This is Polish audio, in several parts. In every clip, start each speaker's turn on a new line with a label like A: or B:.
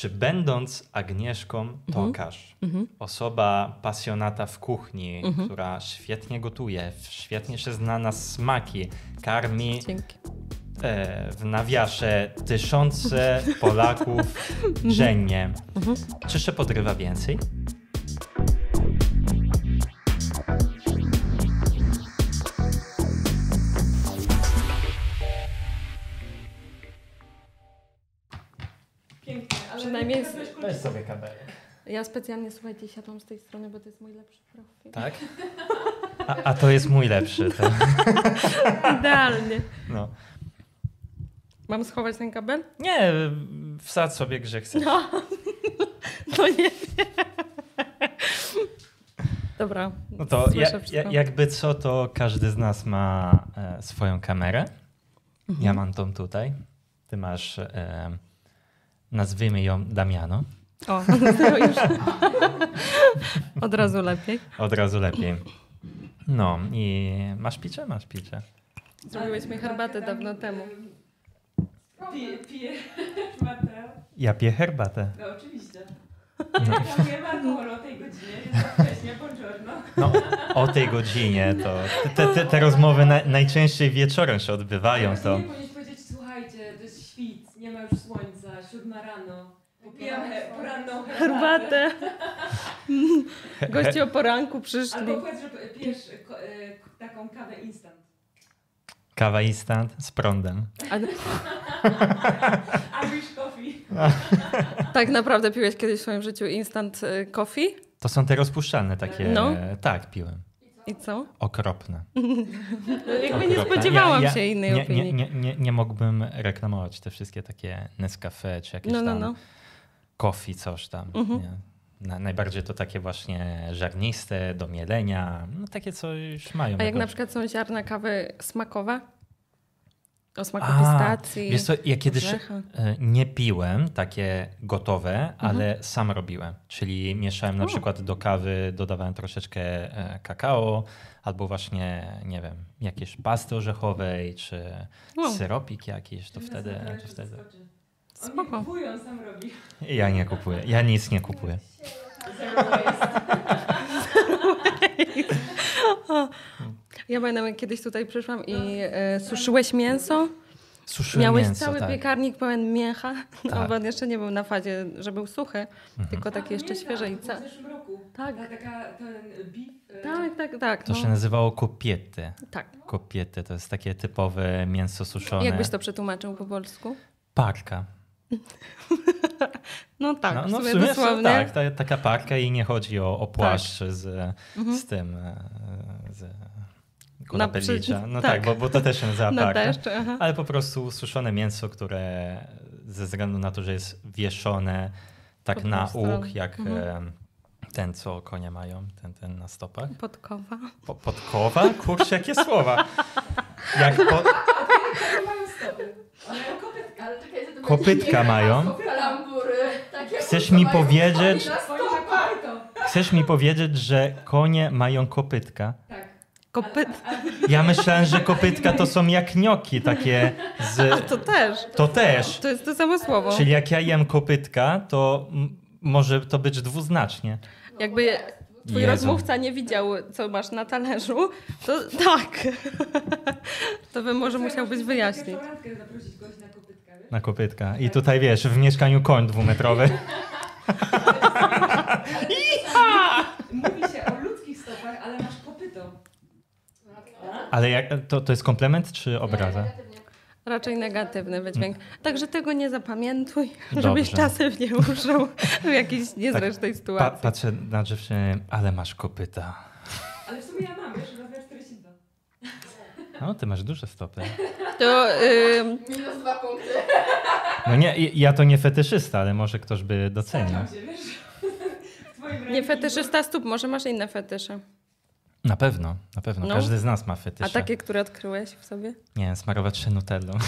A: Czy będąc Agnieszką Tokarz, osoba pasjonata w kuchni, która świetnie gotuje, świetnie się zna na smaki, karmi e, w nawiasie tysiące Polaków dziennie, czy się podrywa więcej?
B: Ja specjalnie, słuchajcie, siadłam z tej strony, bo to jest mój lepszy profil.
A: Tak? A, a to jest mój lepszy. To,
B: Idealnie.
A: no.
B: Mam schować ten kabel?
A: Nie, wsadź sobie gdzie chcesz.
B: No. No nie wiem. Dobra.
A: No to ja, ja, jakby co, to każdy z nas ma e, swoją kamerę.
B: Mhm.
A: Ja mam tą tutaj. Ty masz, e, nazwijmy ją Damiano.
B: O, już. Od razu lepiej.
A: Od razu lepiej. No i masz picie? Masz picie.
B: Zrobiłeś mi herbatę dawno temu.
C: Piję, piję Mateo.
A: Ja piję herbatę.
C: No oczywiście. Alkoholu o tej godzinie, za wcześnie, buongiorno.
A: No, o tej godzinie to te, te, te rozmowy na, najczęściej wieczorem się odbywają. To
C: Nie powinieneś powiedzieć, słuchajcie, to jest świt, nie ma już słońca, siódma rano. Popijam he, poranną herbatę.
B: Goście o poranku przyszli.
C: Albo powiedz, że pijesz ko- e, taką kawę instant.
A: kawa instant z prądem.
B: A,
C: Irish coffee.
B: tak naprawdę piłeś kiedyś w swoim życiu instant coffee?
A: To są te rozpuszczalne takie.
B: No.
A: Tak, piłem.
B: I co?
A: Okropne.
B: Jakby nie spodziewałam
A: Ja- ja
B: się innej
A: nie,
B: opinii.
A: Nie, nie, nie, nie mógłbym reklamować te wszystkie takie Nescafe czy jakieś
B: No, no,
A: tam coffee, coś tam.
B: Mhm.
A: Nie? Na, najbardziej to takie właśnie żarniste, do mielenia, no takie coś mają.
B: A jak na przykład są ziarna kawy smakowe? O smaku
A: A,
B: pistacji.
A: Wiesz co, ja kiedyś
B: orzecha.
A: e, nie piłem takie gotowe,
B: Mhm.
A: ale sam robiłem. Czyli mieszałem na
B: O.
A: przykład do kawy, dodawałem troszeczkę e, kakao, albo właśnie, nie wiem, jakieś pasty orzechowej, czy
B: Wow.
A: syropik jakiś, to wtedy, to wtedy.
C: On
B: Spoko.
C: kupuje, on sam robi.
A: Ja nie kupuję, ja nic nie kupuję.
C: Zero waste.
B: Ja pamiętam, jak kiedyś tutaj przyszłam i e, suszyłeś mięso.
A: Suszyłem
B: Miałeś
A: mięso,
B: cały
A: tak.
B: piekarnik pełen mięcha. No,
A: Tak.
B: bo on jeszcze nie był na fazie, że był suchy,
A: Mhm.
B: tylko taki jeszcze świeży i
C: było W zeszłym roku.
B: Tak.
C: Ta, taka, ten beef. e,
B: Tak, tak, tak.
A: To
B: no.
A: się nazywało kopiety.
B: Tak.
A: Kopiety to jest takie typowe mięso suszone.
B: Jakbyś to przetłumaczył po polsku?
A: Parka.
B: No tak,
A: no,
B: w
A: no
B: sumie
A: w sumie
B: dosłownie.
A: tak, ta, taka parka i nie chodzi o, o płaszcz z,
B: Mhm.
A: z tym, e, z
B: Na
A: Góra
B: przy-
A: Pellicza. No tak,
B: tak.
A: bo, bo to też się
B: deszcz, aha.
A: Ale po prostu suszone mięso, które ze względu na to, że jest wieszone tak
B: Po
A: na łuk, jak
B: Mhm.
A: e, ten, co konie mają, ten, ten na stopach.
B: Podkowa.
A: Po, podkowa? Kurczę, jakie słowa. Jak po,
C: mają stopy?
D: Ale
A: Kopytka mają. Chcesz mi
D: mają
A: powiedzieć- chcesz mi powiedzieć, że konie mają kopytka?
C: Tak.
B: Kopyt.
A: Ja myślałem, że kopytka to są jak gnioki takie z...
B: To też.
A: To też.
B: To jest to samo słowo.
A: Czyli jak ja jem kopytka, to może to być dwuznacznie.
B: Jakby twój
A: Jezu.
B: rozmówca nie widział, co masz na talerzu, to tak. To by może musiałbyś wyjaśnić.
C: Zaprosić na?
A: Na kopytka. I tutaj wiesz, w mieszkaniu koń dwumetrowy.
C: Mówi się o ludzkich stopach, ale masz kopyto.
A: Ale jak, to, to jest komplement czy obraza?
B: Raczej negatywny wydźwięk. Także tego nie zapamiętuj,
A: Dobrze.
B: żebyś czasem nie użył w jakiejś niezręcznej
A: Pa,
B: sytuacji.
A: patrzę na dziewczynę, ale masz kopyta.
C: Ale w sumie ja mam, wiesz, rozmiar 42.
A: No, ty masz duże stopy.
B: To ym,
D: Minus dwa punkty.
A: No nie, ja to nie fetyszysta, ale może ktoś by docenił.
B: Nie fetyszysta stóp, może masz inne fetysze.
A: Na pewno, na pewno.
B: No.
A: Każdy z nas ma
B: A
A: fetysze.
B: takie, które odkryłeś w sobie?
A: Nie, smarować się nutellą.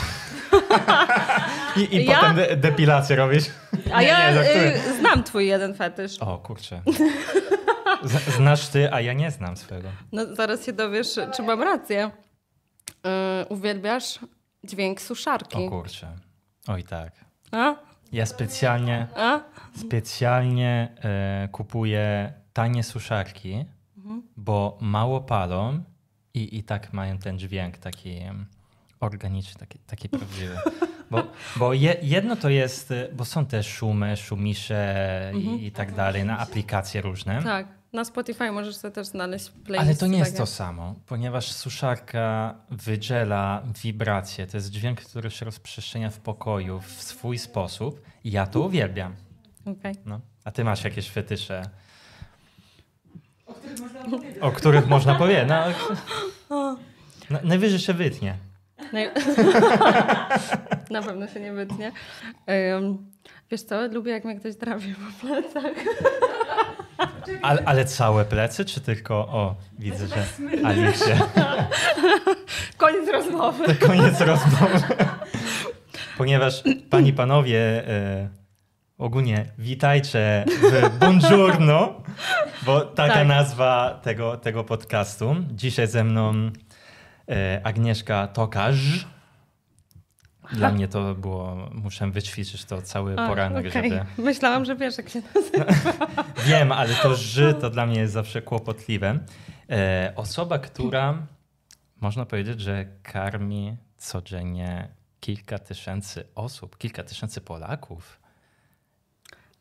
A: I, i
B: Ja-
A: potem de- depilację robić.
B: A
A: Nie,
B: ja
A: nie,
B: y, znam twój jeden fetysz.
A: O, kurczę. Z, znasz ty, a ja nie znam swojego.
B: No zaraz się dowiesz, czy mam rację. Y, uwielbiasz dźwięk suszarki.
A: O kurczę. Oj tak.
B: A?
A: Ja specjalnie,
B: A?
A: specjalnie e, kupuję tanie suszarki,
B: Mhm.
A: bo mało palą i, i tak mają ten dźwięk taki organiczny, taki, taki prawdziwy. Bo, bo je, jedno to jest, e, bo są te szumy, szumisze i, i tak dalej na aplikacje różne.
B: Mhm. Tak. Na Spotify możesz sobie też znaleźć playlist.
A: Ale to nie jest to samo, ponieważ suszarka wydziela wibracje. To jest dźwięk, który się rozprzestrzenia w pokoju w swój sposób i ja to uwielbiam.
B: Okej.
A: No. A ty masz jakieś fetysze,
C: O których można opowiedzieć.
A: o których można powiedzieć? No, na, najwyżej się wytnie.
B: No Na pewno się nie wytnie. Ym, wiesz co, lubię jak mnie ktoś drapie po plecach.
A: Ale, ale całe plecy, czy tylko, o, widzę, że Alicja.
B: Koniec rozmowy.
A: To koniec rozmowy. Ponieważ pani, panowie, e, ogólnie witajcie w Buongiorno, bo taka
B: Tak.
A: nazwa tego, tego podcastu. Dzisiaj ze mną e, Agnieszka Tokarz. Dla mnie to było, muszę wyćwiczyć to cały
B: A,
A: poranek,
B: okej.
A: żeby...
B: Myślałam, że wiesz jak się nazywa.
A: Wiem, ale to ży to dla mnie jest zawsze kłopotliwe. E, osoba, która można powiedzieć, że karmi codziennie kilka tysięcy osób, kilka tysięcy Polaków.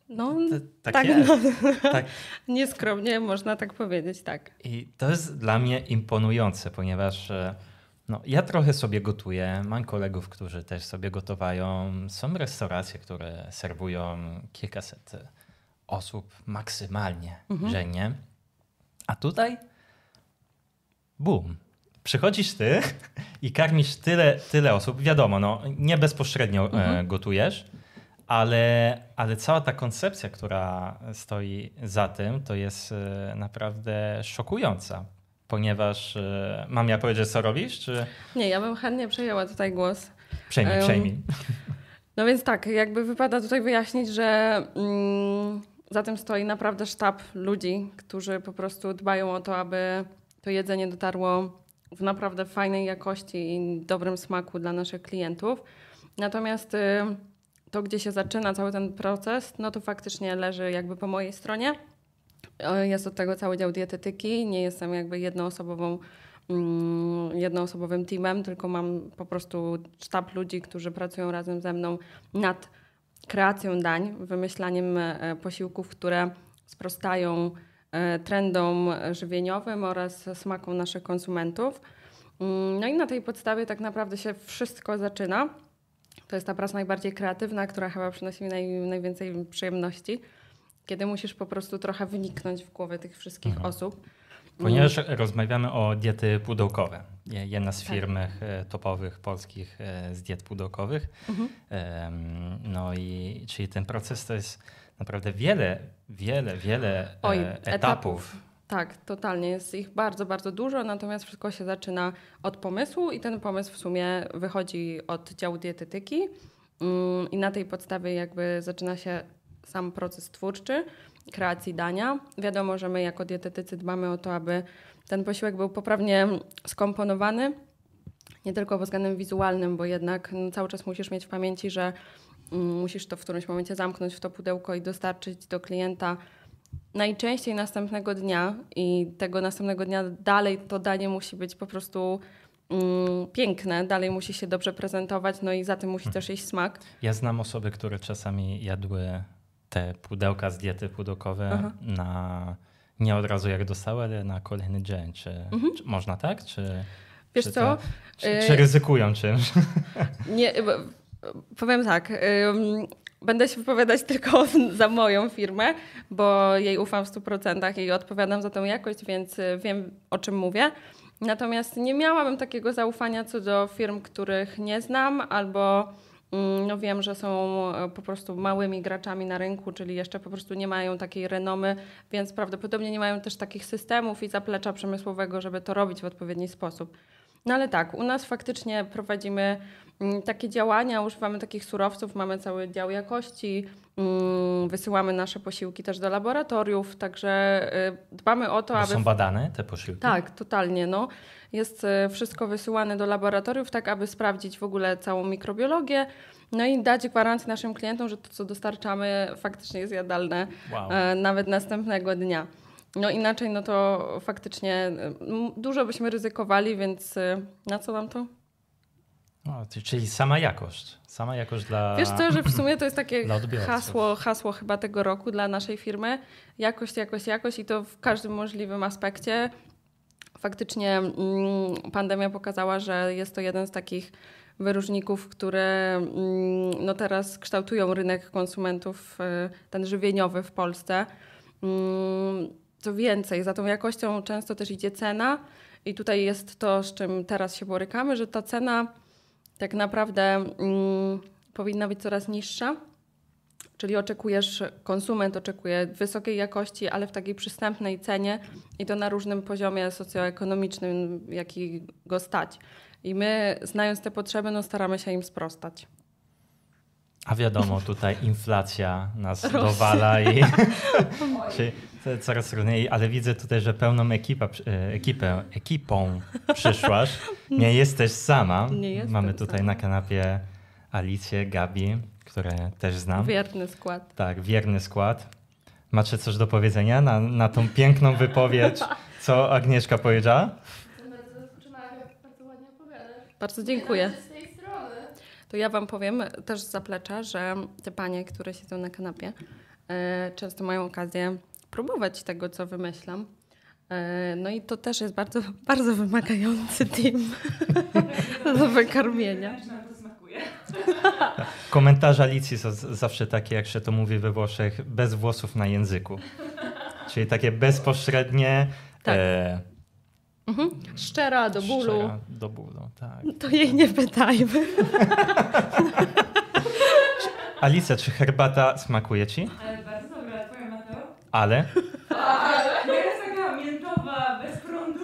B: No,
A: tak,
B: tak,
A: jest.
B: no,
A: Tak.
B: nieskromnie można tak powiedzieć, tak.
A: I to jest dla mnie imponujące, ponieważ e, no, ja trochę sobie gotuję, mam kolegów, którzy też sobie gotowają. Są restauracje, które serwują kilkaset osób maksymalnie dziennie. A tutaj boom. Przychodzisz ty i karmisz tyle, tyle osób. Wiadomo, no, nie bezpośrednio e, gotujesz, ale, ale cała ta koncepcja, która stoi za tym, to jest e, naprawdę szokująca. Ponieważ e, mam ja powiedzieć, co robisz, czy
B: Nie, ja bym chętnie przejęła tutaj głos.
A: przejmij,
B: Em,
A: przejmij.
B: No więc tak, jakby wypada tutaj wyjaśnić, że mm, za tym stoi naprawdę sztab ludzi, którzy po prostu dbają o to, aby to jedzenie dotarło w naprawdę fajnej jakości i dobrym smaku dla naszych klientów. Natomiast y, to, gdzie się zaczyna cały ten proces, no to faktycznie leży jakby po mojej stronie. Jest od tego cały dział dietetyki. Nie jestem jakby jednoosobową, mm, jednoosobowym teamem, tylko mam po prostu sztab ludzi, którzy pracują razem ze mną nad kreacją dań, wymyślaniem e, posiłków, które sprostają e, trendom żywieniowym oraz smakom naszych konsumentów. Mm, No i na tej podstawie tak naprawdę się wszystko zaczyna. To jest ta praca najbardziej kreatywna, która chyba przynosi mi naj, najwięcej przyjemności, kiedy musisz po prostu trochę wyniknąć w głowie tych wszystkich
A: Mhm.
B: osób.
A: Ponieważ rozmawiamy o diety pudełkowe. Je- Jedna z
B: Tak.
A: firm e, topowych polskich e, z diet pudełkowych.
B: Mhm.
A: No i czyli ten proces to jest naprawdę wiele, wiele, wiele e,
B: Oj,
A: etapów.
B: etapów. Tak, totalnie. Jest ich bardzo, bardzo dużo, natomiast wszystko się zaczyna od pomysłu i ten pomysł w sumie wychodzi od działu dietetyki mm, i na tej podstawie jakby zaczyna się sam proces twórczy, kreacji dania. Wiadomo, że my jako dietetycy dbamy o to, aby ten posiłek był poprawnie skomponowany, nie tylko pod względem wizualnym, bo jednak no, cały czas musisz mieć w pamięci, że mm, musisz to w którymś momencie zamknąć w to pudełko i dostarczyć do klienta najczęściej następnego dnia i tego następnego dnia dalej to danie musi być po prostu mm, piękne, dalej musi się dobrze prezentować, no i za tym musi też iść smak.
A: Ja znam osoby, które czasami jadły te pudełka z diety pudełkowe na nie od razu jak dostały, ale na kolejny dzień. Czy, czy można tak? Czy,
B: Mhm. Wiesz
A: czy
B: co?
A: To, czy,
B: Y-
A: czy ryzykują czymś?
B: Nie, powiem tak. Będę się wypowiadać tylko za moją firmę, bo jej ufam w 100% i odpowiadam za tą jakość, więc y, wiem o czym mówię. Natomiast nie miałabym takiego zaufania co do firm, których nie znam albo no wiem, że są e, po prostu małymi graczami na rynku, czyli jeszcze po prostu nie mają takiej renomy, więc prawdopodobnie nie mają też takich systemów i zaplecza przemysłowego, żeby to robić w odpowiedni sposób. No ale tak, u nas faktycznie prowadzimy mm, takie działania, używamy takich surowców, mamy cały dział jakości, mm, wysyłamy nasze posiłki też do laboratoriów, także y, dbamy o to,
A: Bo
B: aby...
A: są badane te posiłki?
B: Tak, totalnie. No. Jest y, wszystko wysyłane do laboratoriów, tak aby sprawdzić w ogóle całą mikrobiologię, no i dać gwarancję naszym klientom, że to, co dostarczamy, faktycznie jest jadalne
A: Wow.
B: e, nawet następnego dnia. No inaczej, no to faktycznie y, dużo byśmy ryzykowali, więc na co nam to?
A: O, czyli sama jakość. Sama jakość dla...
B: Wiesz co, że w sumie to jest takie hasło, hasło chyba tego roku dla naszej firmy. Jakość, jakość, jakość i to w każdym możliwym aspekcie. Faktycznie mm, pandemia pokazała, że jest to jeden z takich wyróżników, które mm, no teraz kształtują rynek konsumentów, y, ten żywieniowy w Polsce. Mm, Co więcej, za tą jakością często też idzie cena i tutaj jest to, z czym teraz się borykamy, że ta cena tak naprawdę mm, powinna być coraz niższa. Czyli oczekujesz, konsument oczekuje wysokiej jakości, ale w takiej przystępnej cenie i to na różnym poziomie socjoekonomicznym, jaki go stać. I my, znając te potrzeby, no, staramy się im sprostać.
A: A wiadomo, tutaj inflacja nas dowala i coraz trudniej, ale widzę tutaj, że pełną ekipa, e, ekipę, ekipą przyszłaś. Nie jesteś sama.
B: Nie
A: Mamy tutaj
B: sama.
A: na kanapie Alicję, Gabi, które też znam.
B: Wierny skład.
A: Tak, wierny skład. Macie coś do powiedzenia na, na tą piękną wypowiedź, co Agnieszka powiedziała?
D: Bardzo zaskoczona, jak bardzo ładnie opowiadasz.
B: Bardzo dziękuję.
D: Nawet Z tej strony.
B: To ja Wam powiem też z zaplecza, że te panie, które siedzą na kanapie, e, często mają okazję próbować tego, co wymyślam. E, no i to też jest bardzo, bardzo wymagający team do wykarmienia.
A: Komentarze Alicji są zawsze takie, jak się to mówi we Włoszech, bez włosów na języku. Czyli takie bezpośrednie.
B: Tak.
A: E,
B: Mhm. Szczera do bólu.
A: szczera Do bólu, tak.
B: To jej nie pytajmy.
A: Alicja, czy herbata smakuje ci?
C: Ale bardzo dobra, twoja Mateo?
A: Ale
C: No jest taka miętowa, bez prądu.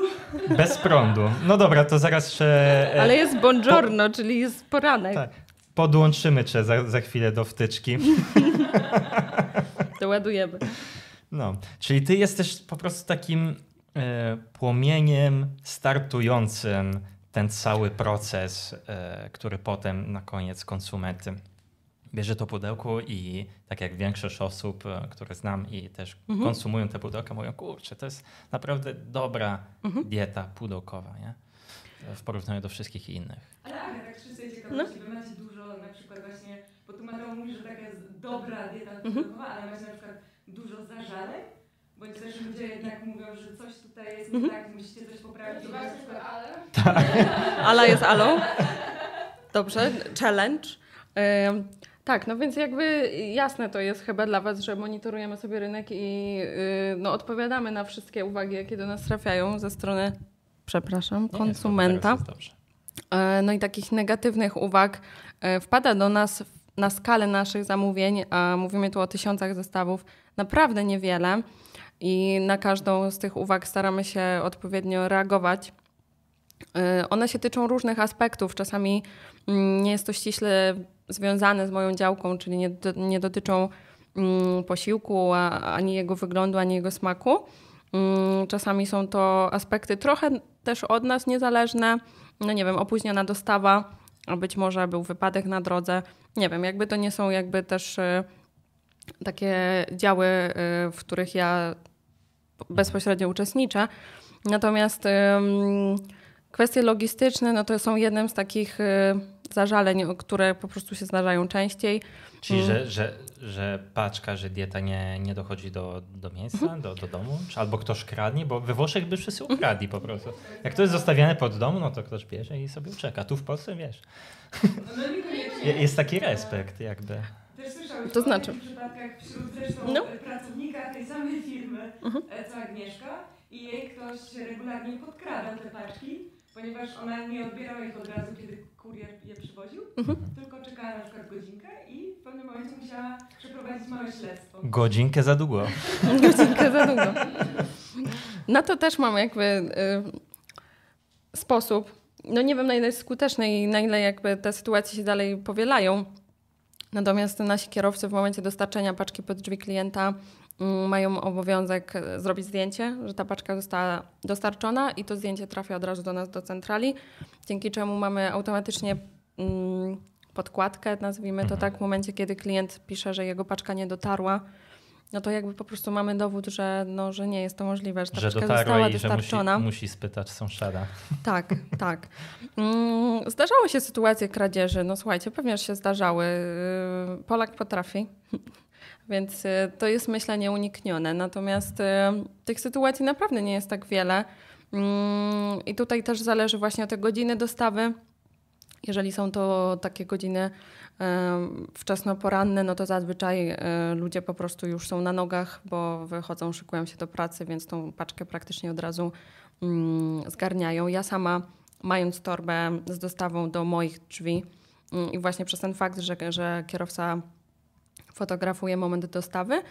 A: bez prądu. No dobra, to zaraz jeszcze.
B: Ale jest buongiorno, czyli jest poranek.
A: Tak. Podłączymy cię za, za chwilę do wtyczki.
B: To ładujemy.
A: No, czyli ty jesteś po prostu takim płomieniem startującym ten cały proces, e, który potem na koniec konsument bierze to pudełko i tak jak większość osób, e, które znam i też
B: Mhm.
A: konsumują te pudełka, mówią, kurczę, to jest naprawdę dobra
B: Mhm.
A: dieta pudełkowa, nie? W porównaniu do wszystkich innych.
C: Ale Aga, tak z czystej ciekawości, wy macie dużo na przykład właśnie, bo tu Mateo mówi, że taka jest dobra dieta
B: Mhm.
C: pudełkowa, ale macie na przykład dużo zażaleń? Bądź też ludzie jednak mówią, że coś tutaj jest nie
B: Mhm.
C: tak, musicie coś poprawić.
D: Zobaczcie to, ale...
B: Ala jest Alą. Dobrze, challenge. Ym, tak, no więc jakby jasne to jest chyba dla Was, że monitorujemy sobie rynek i yy, no, odpowiadamy na wszystkie uwagi, jakie do nas trafiają ze strony, przepraszam,
A: Nie,
B: konsumenta.
A: teraz jest dobrze.
B: E, No i takich negatywnych uwag e, wpada do nas na skalę naszych zamówień, a mówimy tu o tysiącach zestawów, naprawdę niewiele i na każdą z tych uwag staramy się odpowiednio reagować. E, One się tyczą różnych aspektów. Czasami mm, nie jest to ściśle związane z moją działką, czyli nie, nie dotyczą mm, posiłku, ani jego wyglądu, ani jego smaku. Mm, Czasami są to aspekty trochę też od nas niezależne. No nie wiem, opóźniona dostawa, a być może był wypadek na drodze. Nie wiem, jakby to nie są jakby też y, takie działy, y, w których ja bezpośrednio uczestniczę. Natomiast kwestie logistyczne, no to są jednym z takich y, zażaleń, które po prostu się zdarzają częściej.
A: Czyli,
B: Mm.
A: że, że, że paczka, że dieta nie, nie dochodzi do, do miejsca,
B: Mhm.
A: do, do domu, czy albo ktoś kradnie, bo we Włoszech by wszyscy ukradli po prostu. Jak to jest zostawiane pod domu, no to ktoś bierze i sobie czeka. Tu w Polsce, wiesz,
C: No
A: jest taki respekt jakby.
C: Słyszałeś
B: To
C: o
B: znaczy?
C: takich przypadkach wśród zresztą
B: No.
C: pracownika tej samej firmy,
B: Mhm.
C: e, co Agnieszka i jej ktoś regularnie podkradał te paczki, ponieważ ona nie odbierała ich od razu, kiedy kurier je przywoził,
B: Mhm.
C: tylko czekała na przykład godzinkę i w pewnym momencie musiała przeprowadzić małe śledztwo.
A: Godzinkę za długo.
B: Godzinkę za długo. Na to też mam jakby y, sposób, no nie wiem na ile jest skuteczne i na ile jakby te sytuacje się dalej powielają. Natomiast nasi kierowcy w momencie dostarczenia paczki pod drzwi klienta mm, mają obowiązek e, zrobić zdjęcie, że ta paczka została dostarczona i to zdjęcie trafia od razu do nas do centrali, dzięki czemu mamy automatycznie mm, podkładkę, nazwijmy to tak, w momencie, kiedy klient pisze, że jego paczka nie dotarła, no to jakby po prostu mamy dowód, że, no, że nie jest to możliwe, że ta
A: Że dotarła
B: została
A: i że
B: dostarczona.
A: musi, musi spytać sąsiada.
B: Tak, tak. Mm, Zdarzały się sytuacje kradzieży. No słuchajcie, pewnie że się zdarzały. Yy, Polak potrafi. Więc y, to jest myślę nieuniknione. Natomiast y, tych sytuacji naprawdę nie jest tak wiele. Mm, I tutaj też zależy właśnie od tej godziny dostawy. Jeżeli są to takie godziny wczesnoporanne, no to zazwyczaj e, ludzie po prostu już są na nogach, bo wychodzą, szykują się do pracy, więc tą paczkę praktycznie od razu mm, zgarniają. Ja sama, mając torbę z dostawą do moich drzwi mm, i właśnie przez ten fakt, że, że kierowca fotografuje moment dostawy,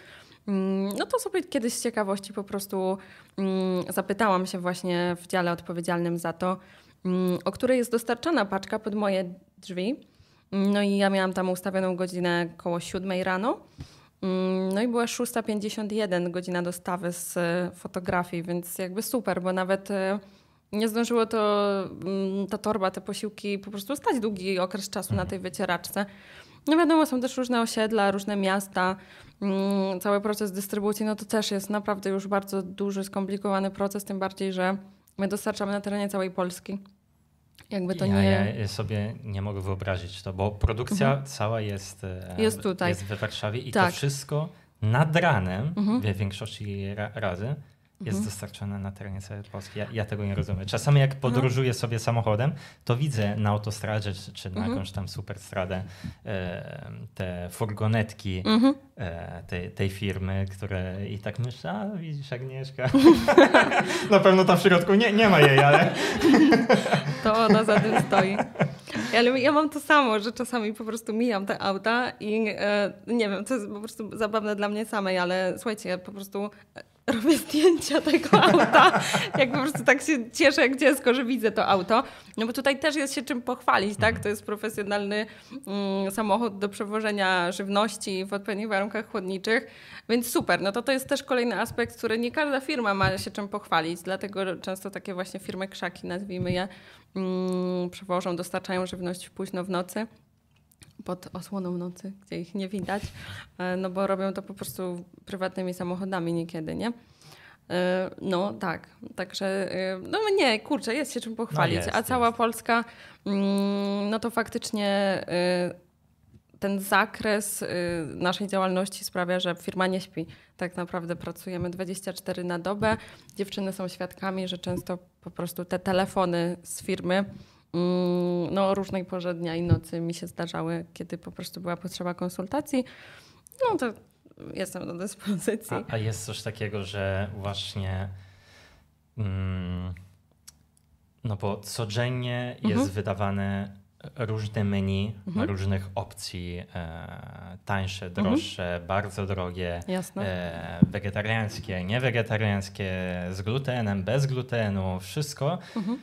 B: mm, no to sobie kiedyś z ciekawości po prostu zapytałam się właśnie w dziale odpowiedzialnym za to, o której jest dostarczana paczka pod moje drzwi. No i ja miałam tam ustawioną godzinę koło 7 rano. Mm, No i była 6.51 godzina dostawy z e, fotografii, więc jakby super, bo nawet e, nie zdążyło to, mm, ta torba, te posiłki po prostu stać długi okres czasu na tej wycieraczce. No wiadomo, są też różne osiedla, różne miasta. Mm, Cały proces dystrybucji, no to też jest naprawdę już bardzo duży, skomplikowany proces, tym bardziej, że my dostarczamy na terenie całej Polski. Jakby to
A: ja,
B: nie...
A: ja sobie nie mogę wyobrazić to, bo produkcja cała jest, e,
B: Mhm. Jest tutaj.
A: Jest we Warszawie i
B: Tak.
A: to wszystko nad ranem,
B: Mhm.
A: w większości ra razy, jest
B: Mhm.
A: dostarczane na terenie całej Polski. Ja, ja tego nie rozumiem. Czasami jak podróżuję sobie samochodem, to widzę na autostradzie czy, czy na
B: Mhm.
A: jakąś tam superstradę e, te furgonetki
B: Mhm.
A: e, tej, tej firmy, które i tak myślę, a widzisz Agnieszka. na pewno tam w środku nie, nie ma jej, ale
B: to ona za tym stoi. Ale ja mam to samo, że czasami po prostu mijam te auta i e, nie wiem, to jest po prostu zabawne dla mnie samej, ale słuchajcie, ja po prostu robię zdjęcia tego auta. Jak po prostu tak się cieszę jak dziecko, że widzę to auto. No bo tutaj też jest się czym pochwalić, tak? To jest profesjonalny mm, samochód do przewożenia żywności w odpowiednich warunkach chłodniczych, więc super. No to to jest też kolejny aspekt, który nie każda firma ma się czym pochwalić, dlatego często takie właśnie firmy krzaki, nazwijmy je, mm, przewożą, dostarczają żywność późno w nocy pod osłoną nocy, gdzie ich nie widać, e, no bo robią to po prostu prywatnymi samochodami niekiedy, nie? E, No tak, także e, no nie, kurczę, jest się czym pochwalić,
A: jest,
B: a cała
A: jest.
B: Polska, mm, no to faktycznie ten zakres naszej działalności sprawia, że firma nie śpi. Tak naprawdę pracujemy 24 na dobę. Dziewczyny są świadkami, że często po prostu te telefony z firmy no, o różnej porze dnia i nocy mi się zdarzały, kiedy po prostu była potrzeba konsultacji. No to jestem do dyspozycji.
A: A, a jest coś takiego, że właśnie. Mm, no bo codziennie jest
B: Mhm.
A: wydawane różne menu
B: Mhm.
A: różnych opcji, e, tańsze, droższe, bardzo drogie, e, wegetariańskie, niewegetariańskie, z glutenem, bez glutenu, wszystko.
B: Mhm.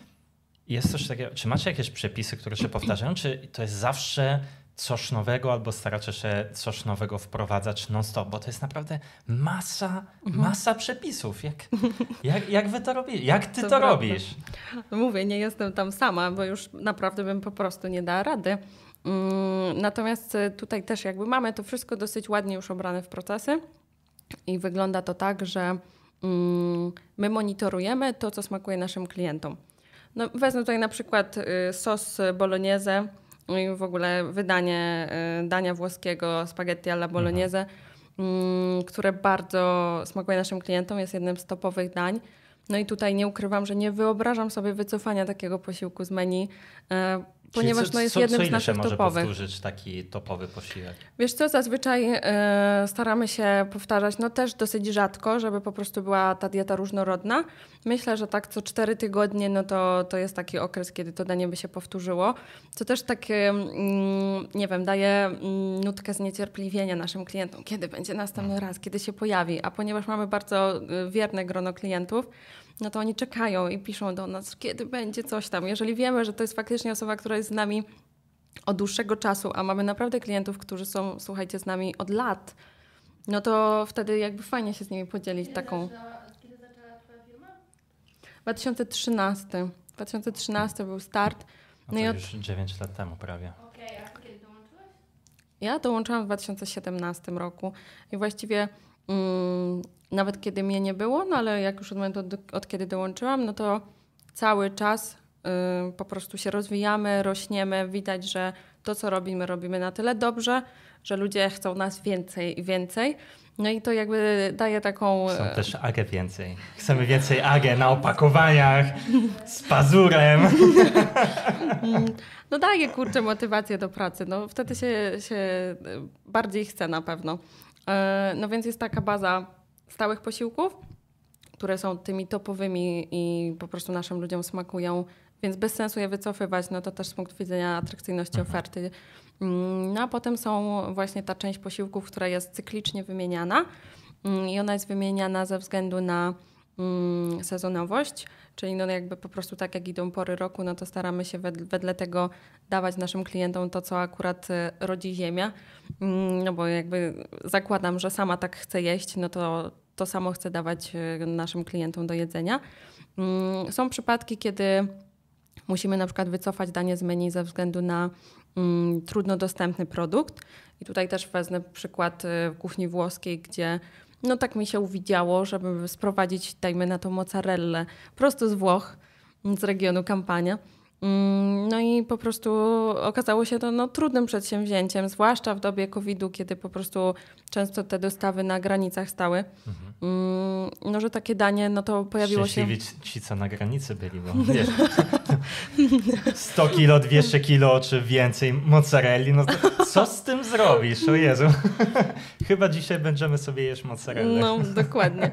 A: Jest coś takiego, czy macie jakieś przepisy, które się powtarzają, czy to jest zawsze coś nowego, albo staracie się coś nowego wprowadzać non-stop, bo to jest naprawdę masa,
B: Mhm.
A: masa przepisów. Jak, jak, jak wy to robicie? Jak ty to,
B: To
A: robisz?
B: Mówię, nie jestem tam sama, bo już naprawdę bym po prostu nie dała rady. Mm, Natomiast y, tutaj też jakby mamy to wszystko dosyć ładnie już obrane w procesy i wygląda to tak, że mm, my monitorujemy to, co smakuje naszym klientom. No, wezmę tutaj na przykład y, sos bolognese i w ogóle wydanie y, dania włoskiego spaghetti alla bolognese, mm, które bardzo smakuje naszym klientom, jest jednym z topowych dań. No i tutaj nie ukrywam, że nie wyobrażam sobie wycofania takiego posiłku z menu, e, ponieważ
A: Czyli
B: no, jest
A: co,
B: jednym
A: co
B: z naszych
A: może
B: topowych.
A: powtórzyć taki topowy posiłek?
B: Wiesz co, zazwyczaj e, staramy się powtarzać, no też dosyć rzadko, żeby po prostu była ta dieta różnorodna. Myślę, że tak co cztery tygodnie, no to, to jest taki okres, kiedy to danie by się powtórzyło, co też tak, e, mm, nie wiem, daje mm, nutkę zniecierpliwienia naszym klientom, kiedy będzie następny raz, kiedy się pojawi. A ponieważ mamy bardzo e, wierne grono klientów, no to oni czekają i piszą do nas, kiedy będzie coś tam. Jeżeli wiemy, że to jest faktycznie osoba, która jest z nami od dłuższego czasu, a mamy naprawdę klientów, którzy są, słuchajcie, z nami od lat, no to wtedy jakby fajnie się z nimi podzielić
D: Kiedy
B: taką.
D: zaczęła- Kiedy zaczęła twoja firma?
B: 2013. 2013 był start.
A: No
B: No
A: to
B: i od-
A: już 9 lat temu prawie.
D: Okej, a kiedy dołączyłeś?
B: Ja dołączyłam w 2017 roku i właściwie mm, nawet kiedy mnie nie było, no ale jak już od momentu, od, od kiedy dołączyłam, no to cały czas y, po prostu się rozwijamy, rośniemy. Widać, że to, co robimy, robimy na tyle dobrze, że ludzie chcą nas więcej i więcej. No i to jakby daje taką...
A: Są
B: e,
A: też agę więcej. Chcemy więcej agę na opakowaniach, z pazurem.
B: No daje kurczę motywację do pracy. No wtedy się, się bardziej chce na pewno. E, No więc jest taka baza stałych posiłków, które są tymi topowymi i po prostu naszym ludziom smakują, więc bez sensu je wycofywać, no to też z punktu widzenia atrakcyjności oferty. Mm, No a potem są właśnie ta część posiłków, która jest cyklicznie wymieniana Mm, i ona jest wymieniana ze względu na sezonowość, czyli no jakby po prostu tak jak idą pory roku, no to staramy się wedle, tego dawać naszym klientom to, co akurat e, rodzi ziemia, Mm, no bo jakby zakładam, że sama tak chcę jeść, no to to samo chcę dawać e, naszym klientom do jedzenia. Mm, Są przypadki, kiedy musimy na przykład wycofać danie z menu ze względu na mm, trudno dostępny produkt. I tutaj też wezmę przykład y, kuchni włoskiej, gdzie no tak mi się uwidziało, żeby sprowadzić, dajmy na to mozzarellę prosto z Włoch, z regionu Kampania. Mm, No i po prostu okazało się to no, trudnym przedsięwzięciem, zwłaszcza w dobie COVID-u, kiedy po prostu często te dostawy na granicach stały. Mm, No, że takie danie, no to pojawiło się...
A: Ci- co na granicy byli, bo wiesz, 100 kilo, 200 kilo czy więcej mozzarelli, no co z tym zrobisz? O Jezu. Chyba dzisiaj będziemy sobie jeść mozzarellę.
B: No, dokładnie.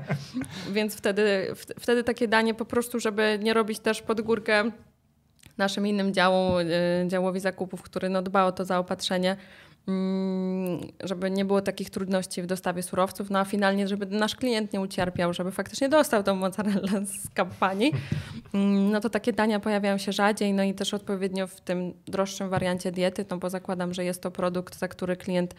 B: Więc wtedy, wtedy takie danie po prostu, żeby nie robić też pod górkę naszym innym działom, y, działowi zakupów, który no, dba o to zaopatrzenie, mm, żeby nie było takich trudności w dostawie surowców, no a finalnie, żeby nasz klient nie ucierpiał, żeby faktycznie dostał tą mozzarellę z kampanii, Mm, no to takie dania pojawiają się rzadziej, no i też odpowiednio w tym droższym wariancie diety, no bo zakładam, że jest to produkt, za który klient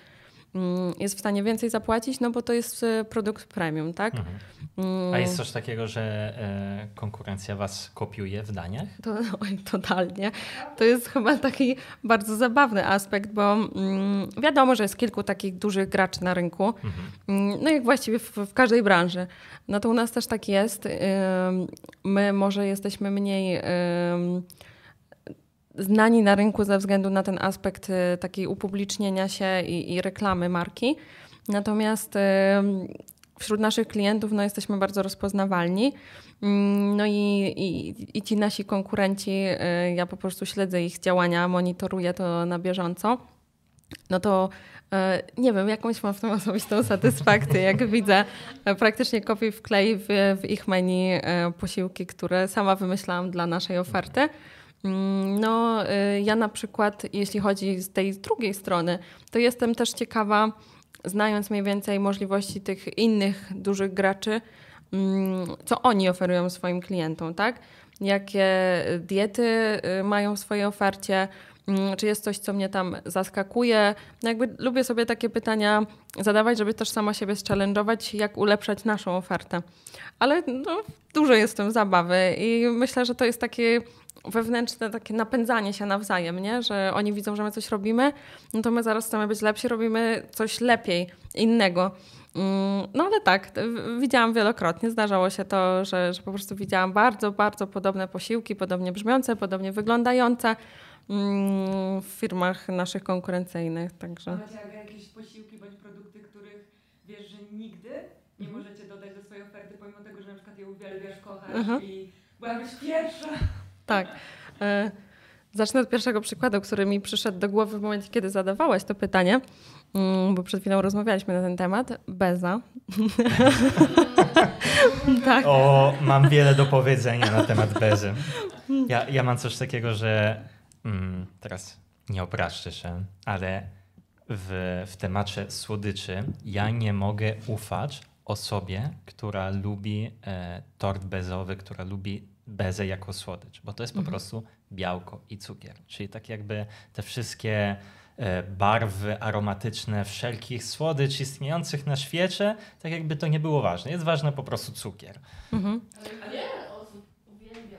B: jest w stanie więcej zapłacić, no bo to jest y, produkt premium, tak?
A: Mhm.
B: Mm,
A: A jest coś takiego, że e, konkurencja was kopiuje w daniach?
B: To, oj, totalnie. To jest chyba taki bardzo zabawny aspekt, bo mm, wiadomo, że jest kilku takich dużych graczy na rynku.
A: Mhm.
B: Mm, No jak właściwie w, w każdej branży. No to u nas też tak jest. My może jesteśmy mniej znani na rynku ze względu na ten aspekt y, takiej upublicznienia się i, i reklamy marki. Natomiast wśród naszych klientów no, jesteśmy bardzo rozpoznawalni. Mm, No i, i, i ci nasi konkurenci, y, ja po prostu śledzę ich działania, monitoruję to na bieżąco. No to e, nie wiem, jakąś mam w tym osobistą satysfakcję, jak widzę praktycznie kopiuj w klej w, w ich menu posiłki, które sama wymyślałam dla naszej oferty. Mm, No, e, ja na przykład, jeśli chodzi z tej drugiej strony, to jestem też ciekawa, znając mniej więcej możliwości tych innych dużych graczy, mm, co oni oferują swoim klientom, tak? Jakie diety y, mają w swojej ofercie, mm, czy jest coś, co mnie tam zaskakuje. No jakby lubię sobie takie pytania zadawać, żeby też sama siebie challenge'ować, jak ulepszać naszą ofertę. Ale no, dużo jest w tym zabawy i myślę, że to jest takie wewnętrzne takie napędzanie się nawzajem, nie? że oni widzą, że my coś robimy, no to my zaraz chcemy być lepsi, robimy coś lepiej, innego. Mm, No ale tak, widziałam wielokrotnie, zdarzało się to, że, że po prostu widziałam bardzo, bardzo podobne posiłki, podobnie brzmiące, podobnie wyglądające mm, w firmach naszych konkurencyjnych, także...
C: macie jakieś posiłki bądź produkty, których wiesz, że nigdy nie
B: Mhm.
C: możecie dodać do swojej oferty, pomimo tego, że na przykład je uwielbiasz, kochasz
B: Mhm.
C: i byłabyś pierwsza.
B: Tak. E, Zacznę od pierwszego przykładu, który mi przyszedł do głowy w momencie, kiedy zadawałaś to pytanie, mm, bo przed chwilą rozmawialiśmy na ten temat. Beza. tak.
A: O, mam wiele do powiedzenia na temat bezy. Ja, ja mam coś takiego, że mm, teraz nie opraszczę się, ale w, w temacie słodyczy ja nie mogę ufać osobie, która lubi e, tort bezowy, która lubi bezę jako słodycz, bo to jest po
B: Mhm.
A: prostu białko i cukier. Czyli tak jakby te wszystkie e, barwy aromatyczne wszelkich słodycz istniejących na świecie, tak jakby to nie było ważne. Jest ważne po prostu cukier.
B: Mhm.
D: Ale wiele osób uwielbia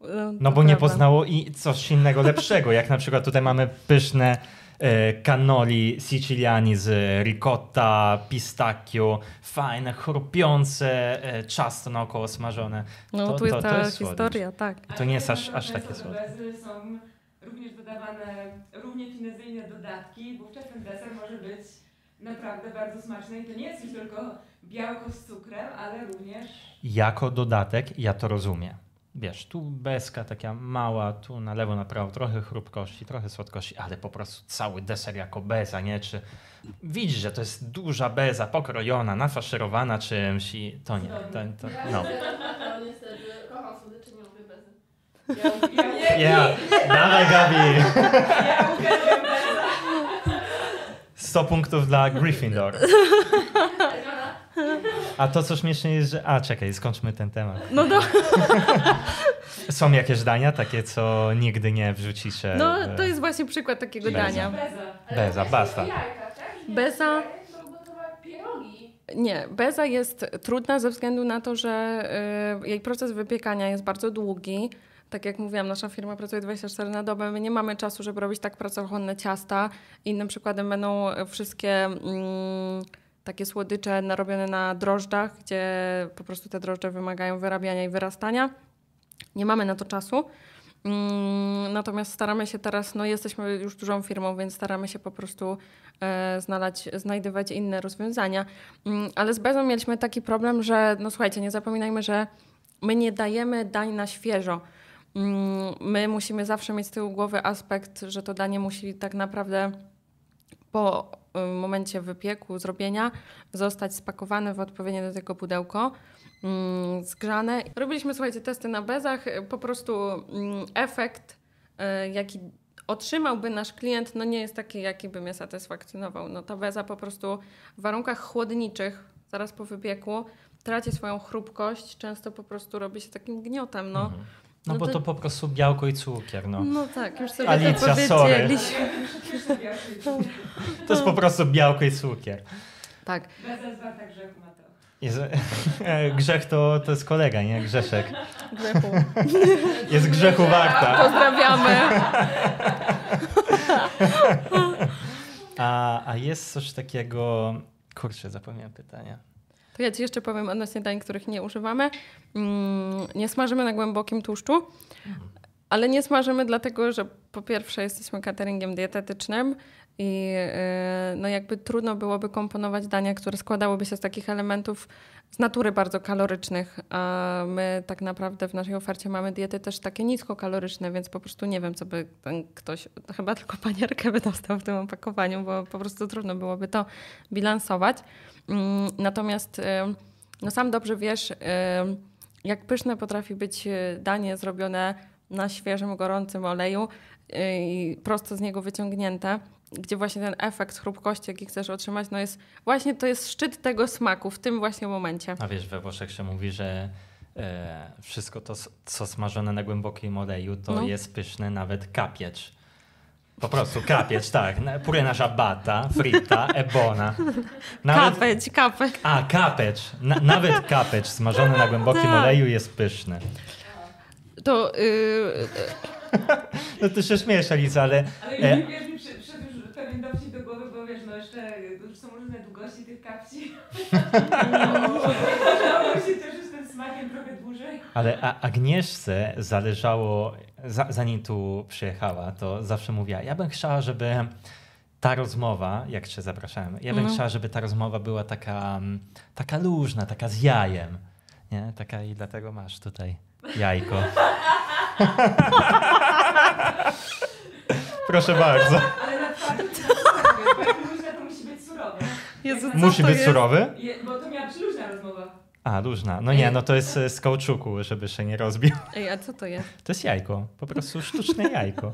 D: bezę.
A: No bo nie poznało i coś innego lepszego, jak na przykład tutaj mamy pyszne e, cannoli siciliani z ricotta, pistacchio, fajne, chrupiące e, ciasto naokoło smażone.
B: No
A: To-
B: tu jest
A: to- to
B: ta
A: jest słodycz.
B: historia, tak.
A: To nie jest aż, aż takie
C: bezy są również dodawane równie finezyjne dodatki, wówczas ten deser może być naprawdę bardzo smaczny i to nie jest już tylko białko z cukrem, ale również
A: Jako dodatek ja to rozumiem. Wiesz, tu bezka taka mała, tu na lewo, na prawo, trochę chrupkości, trochę słodkości, ale po prostu cały deser jako beza, nie? Czy widzisz, że to jest duża beza, pokrojona, nafaszerowana czymś i to nie. To, to, no.
D: no.
C: ja, ja,
A: Ja, dawaj Gabi!
C: ja uwielbiam bezę.
A: 100 punktów dla Gryffindor. A to co śmieszne jest, że... A, czekaj, skończmy ten temat.
B: No, do,
A: Są jakieś dania takie, co nigdy nie wrzucicie?
B: no
A: w-
B: to jest właśnie przykład takiego
A: Beza.
B: dania.
C: Beza.
A: Beza, basta.
D: tak?
B: Beza. Nie, beza jest trudna ze względu na to, że y, jej proces wypiekania jest bardzo długi. Tak jak mówiłam, nasza firma pracuje 24 na dobę. My nie mamy czasu, żeby robić tak pracochłonne ciasta. Innym przykładem będą wszystkie mm, takie słodycze narobione na drożdżach, gdzie po prostu te drożdże wymagają wyrabiania i wyrastania. Nie mamy na to czasu. Mm, Natomiast staramy się teraz, no jesteśmy już dużą firmą, więc staramy się po prostu e, znalać, znajdywać inne rozwiązania. Mm, Ale z bezą mieliśmy taki problem, że no słuchajcie, nie zapominajmy, że my nie dajemy dań na świeżo. Mm, My musimy zawsze mieć z tyłu głowy aspekt, że to danie musi tak naprawdę po momencie wypieku, zrobienia, zostać spakowane w odpowiednie do tego pudełko, mm, zgrzane. Robiliśmy, słuchajcie, testy na bezach. Po prostu mm, efekt, y, jaki otrzymałby nasz klient, no nie jest taki, jaki by mnie satysfakcjonował. No ta beza po prostu w warunkach chłodniczych, zaraz po wypieku, traci swoją chrupkość, często po prostu robi się takim gniotem, no.
A: Mhm. No,
B: No
A: bo
B: to-
A: to po prostu białko i cukier, no.
B: No tak, już sobie
A: Alicja,
B: to
A: sorry. To jest po prostu białko i cukier.
B: Tak,
C: warta grzechu, Mateo.
A: Jest, grzech to, to jest kolega, nie? Grzeszek.
B: grzechu.
A: Jest grzechu warta.
B: Pozdrawiamy.
A: A, a jest coś takiego... Kurczę, zapomniałem pytania.
B: To ja Ci jeszcze powiem odnośnie dań, których nie używamy. Mm, nie smażymy na głębokim tłuszczu, ale nie smażymy dlatego, że po pierwsze jesteśmy cateringiem dietetycznym i yy, no jakby trudno byłoby komponować dania, które składałyby się z takich elementów z natury bardzo kalorycznych, a my tak naprawdę w naszej ofercie mamy diety też takie niskokaloryczne, więc po prostu nie wiem, co by ktoś, chyba tylko panierkę by dostał w tym opakowaniu, bo po prostu trudno byłoby to bilansować. Mm, Natomiast y, no sam dobrze wiesz, y, jak pyszne potrafi być y, danie zrobione na świeżym, gorącym oleju y, i prosto z niego wyciągnięte, gdzie właśnie ten efekt chrupkości, jaki chcesz otrzymać, no jest właśnie to jest szczyt tego smaku w tym właśnie momencie.
A: A wiesz, we Włoszech się mówi, że e, wszystko to, co smażone na głębokim oleju, to
B: No.
A: jest pyszne, nawet kapiecz. Po prostu kapiecz, tak. Na- Pure na ciabatta, fritta, e buona. Nawet,
B: Kapeć, kapeć.
A: a, kapecz. Na, nawet kapecz smażony na głębokim
B: Tak.
A: oleju jest pyszny.
B: To y,
A: No ty się śmiesz, Alica, ale
C: Ale
A: E.
C: mi pewien dowcip do głowy, bo wiesz, no jeszcze już są różne długości tych kapci. Można się cieszyć tym smakiem trochę dłużej.
A: Ale A- Agnieszce zależało, za, zanim tu przyjechała, to zawsze mówiła, ja bym chciała, żeby ta rozmowa, jak cię zapraszałem, ja bym
B: Mhm.
A: chciała, żeby ta rozmowa była taka, mm, taka luźna, taka z jajem. Nie? Taka i dlatego masz tutaj jajko. Proszę bardzo.
B: Jezu,
A: Musi być
B: jest?
A: surowy?
C: Je, bo to miała być luźna rozmowa.
A: A, luźna. No nie, no to jest e, z kauczuku, żeby się nie rozbił.
B: Ej, a co to jest?
A: To jest jajko. Po prostu sztuczne jajko.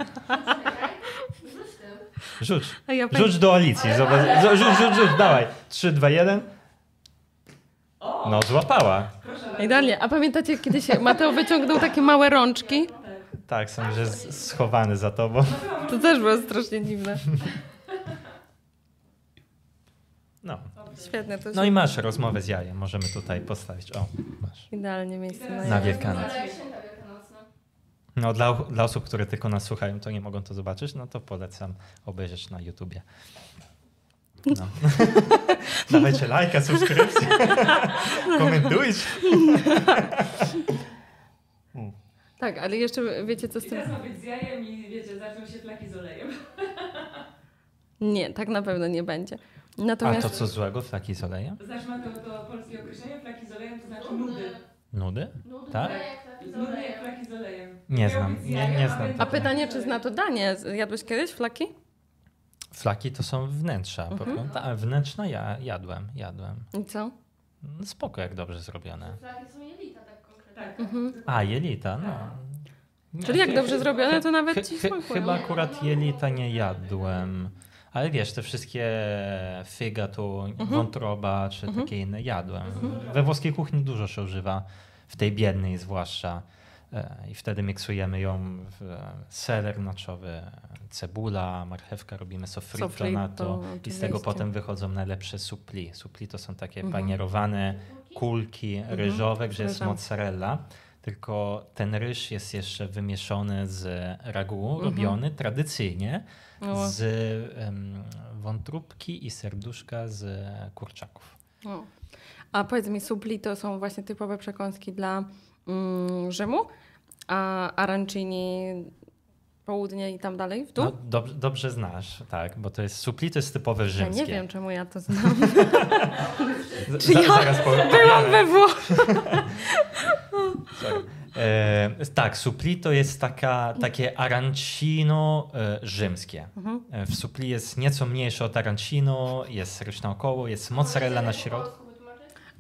D: Rzuć.
A: Rzuć.
B: A ja
A: Rzuć do Alicji. Zobacz. Rzuć, rzuć, rzuć. Dawaj. 3, 2, 1. No, złapała.
B: Idealnie. A pamiętacie, jak kiedyś Mateo wyciągnął takie małe rączki?
A: Tak, są, że schowany za tobą.
B: To też było strasznie dziwne.
A: No.
B: Świetne to
A: no i masz rozmowę z jajem. Możemy tutaj postawić. O, masz.
B: Idealnie miejsce na
A: Na. Wielkanoc. No, dla, dla osób, które tylko nas słuchają, to nie mogą to zobaczyć, no to polecam obejrzeć na YouTubie. No. Dawajcie lajka, subskrypcję. Komentujcie.
B: Tak, ale jeszcze wiecie co z
C: I
B: tym...
C: teraz ma być z jajem i wiecie, zaczną się flaki z olejem.
B: Nie, tak na pewno nie będzie.
A: A
B: Natomiast
A: to co złego, flaki z olejem?
C: Znasz ma to, to polskie określenie, flaki z olejem to znaczy nudy.
A: Nudy?
D: Nudy
A: Tak?
D: jak taki z
C: Nudy jak flaki z olejem.
A: Nie znam, nie- nie
C: a
A: znam.
B: A pytanie, czy zna to danie? Jadłeś kiedyś flaki?
A: Flaki to są wnętrza.
B: Mhm.
A: prostu. A, wnętrzna ja jadłem, jadłem.
B: I co?
A: No, Spoko, jak dobrze zrobione.
D: Flaki są jelita tak konkretnie.
C: Tak.
B: Mhm.
A: A, jelita, no. Nie,
B: Czyli jak dobrze zrobione, to nawet
A: chy-
B: ci smakują.
A: Chyba akurat jelita nie jadłem. Ale wiesz, te wszystkie figa tu,
B: Mhm.
A: wątroba czy takie inne jadłem. We włoskiej kuchni dużo się używa, w tej biednej zwłaszcza. E, I wtedy miksujemy ją w seler naczowy, cebula, marchewka, robimy sofrito, na to i z tego potem wychodzą najlepsze supli. Supli to są takie
B: Mhm.
A: panierowane kulki ryżowe, gdzie jest mozzarella. Tylko ten ryż jest jeszcze wymieszony z ragu,
B: Mhm.
A: robiony tradycyjnie
B: O,
A: z em, wątróbki i serduszka z kurczaków.
B: o. A powiedz mi, supli to są właśnie typowe przekąski dla mm, Rzymu, a arancini południe i tam dalej w dół?
A: No, dobrze, dobrze znasz, tak, bo to jest supli, to jest typowe
B: ja
A: rzymskie.
B: nie wiem, czemu ja to znam. Czy ja. Byłam we Włoszech.
A: E, tak, supli to jest taka, takie arancino e, rzymskie.
B: Mhm.
A: E, w supli jest nieco mniejsze od arancino, jest ryż naokoło, jest mozzarella na środku.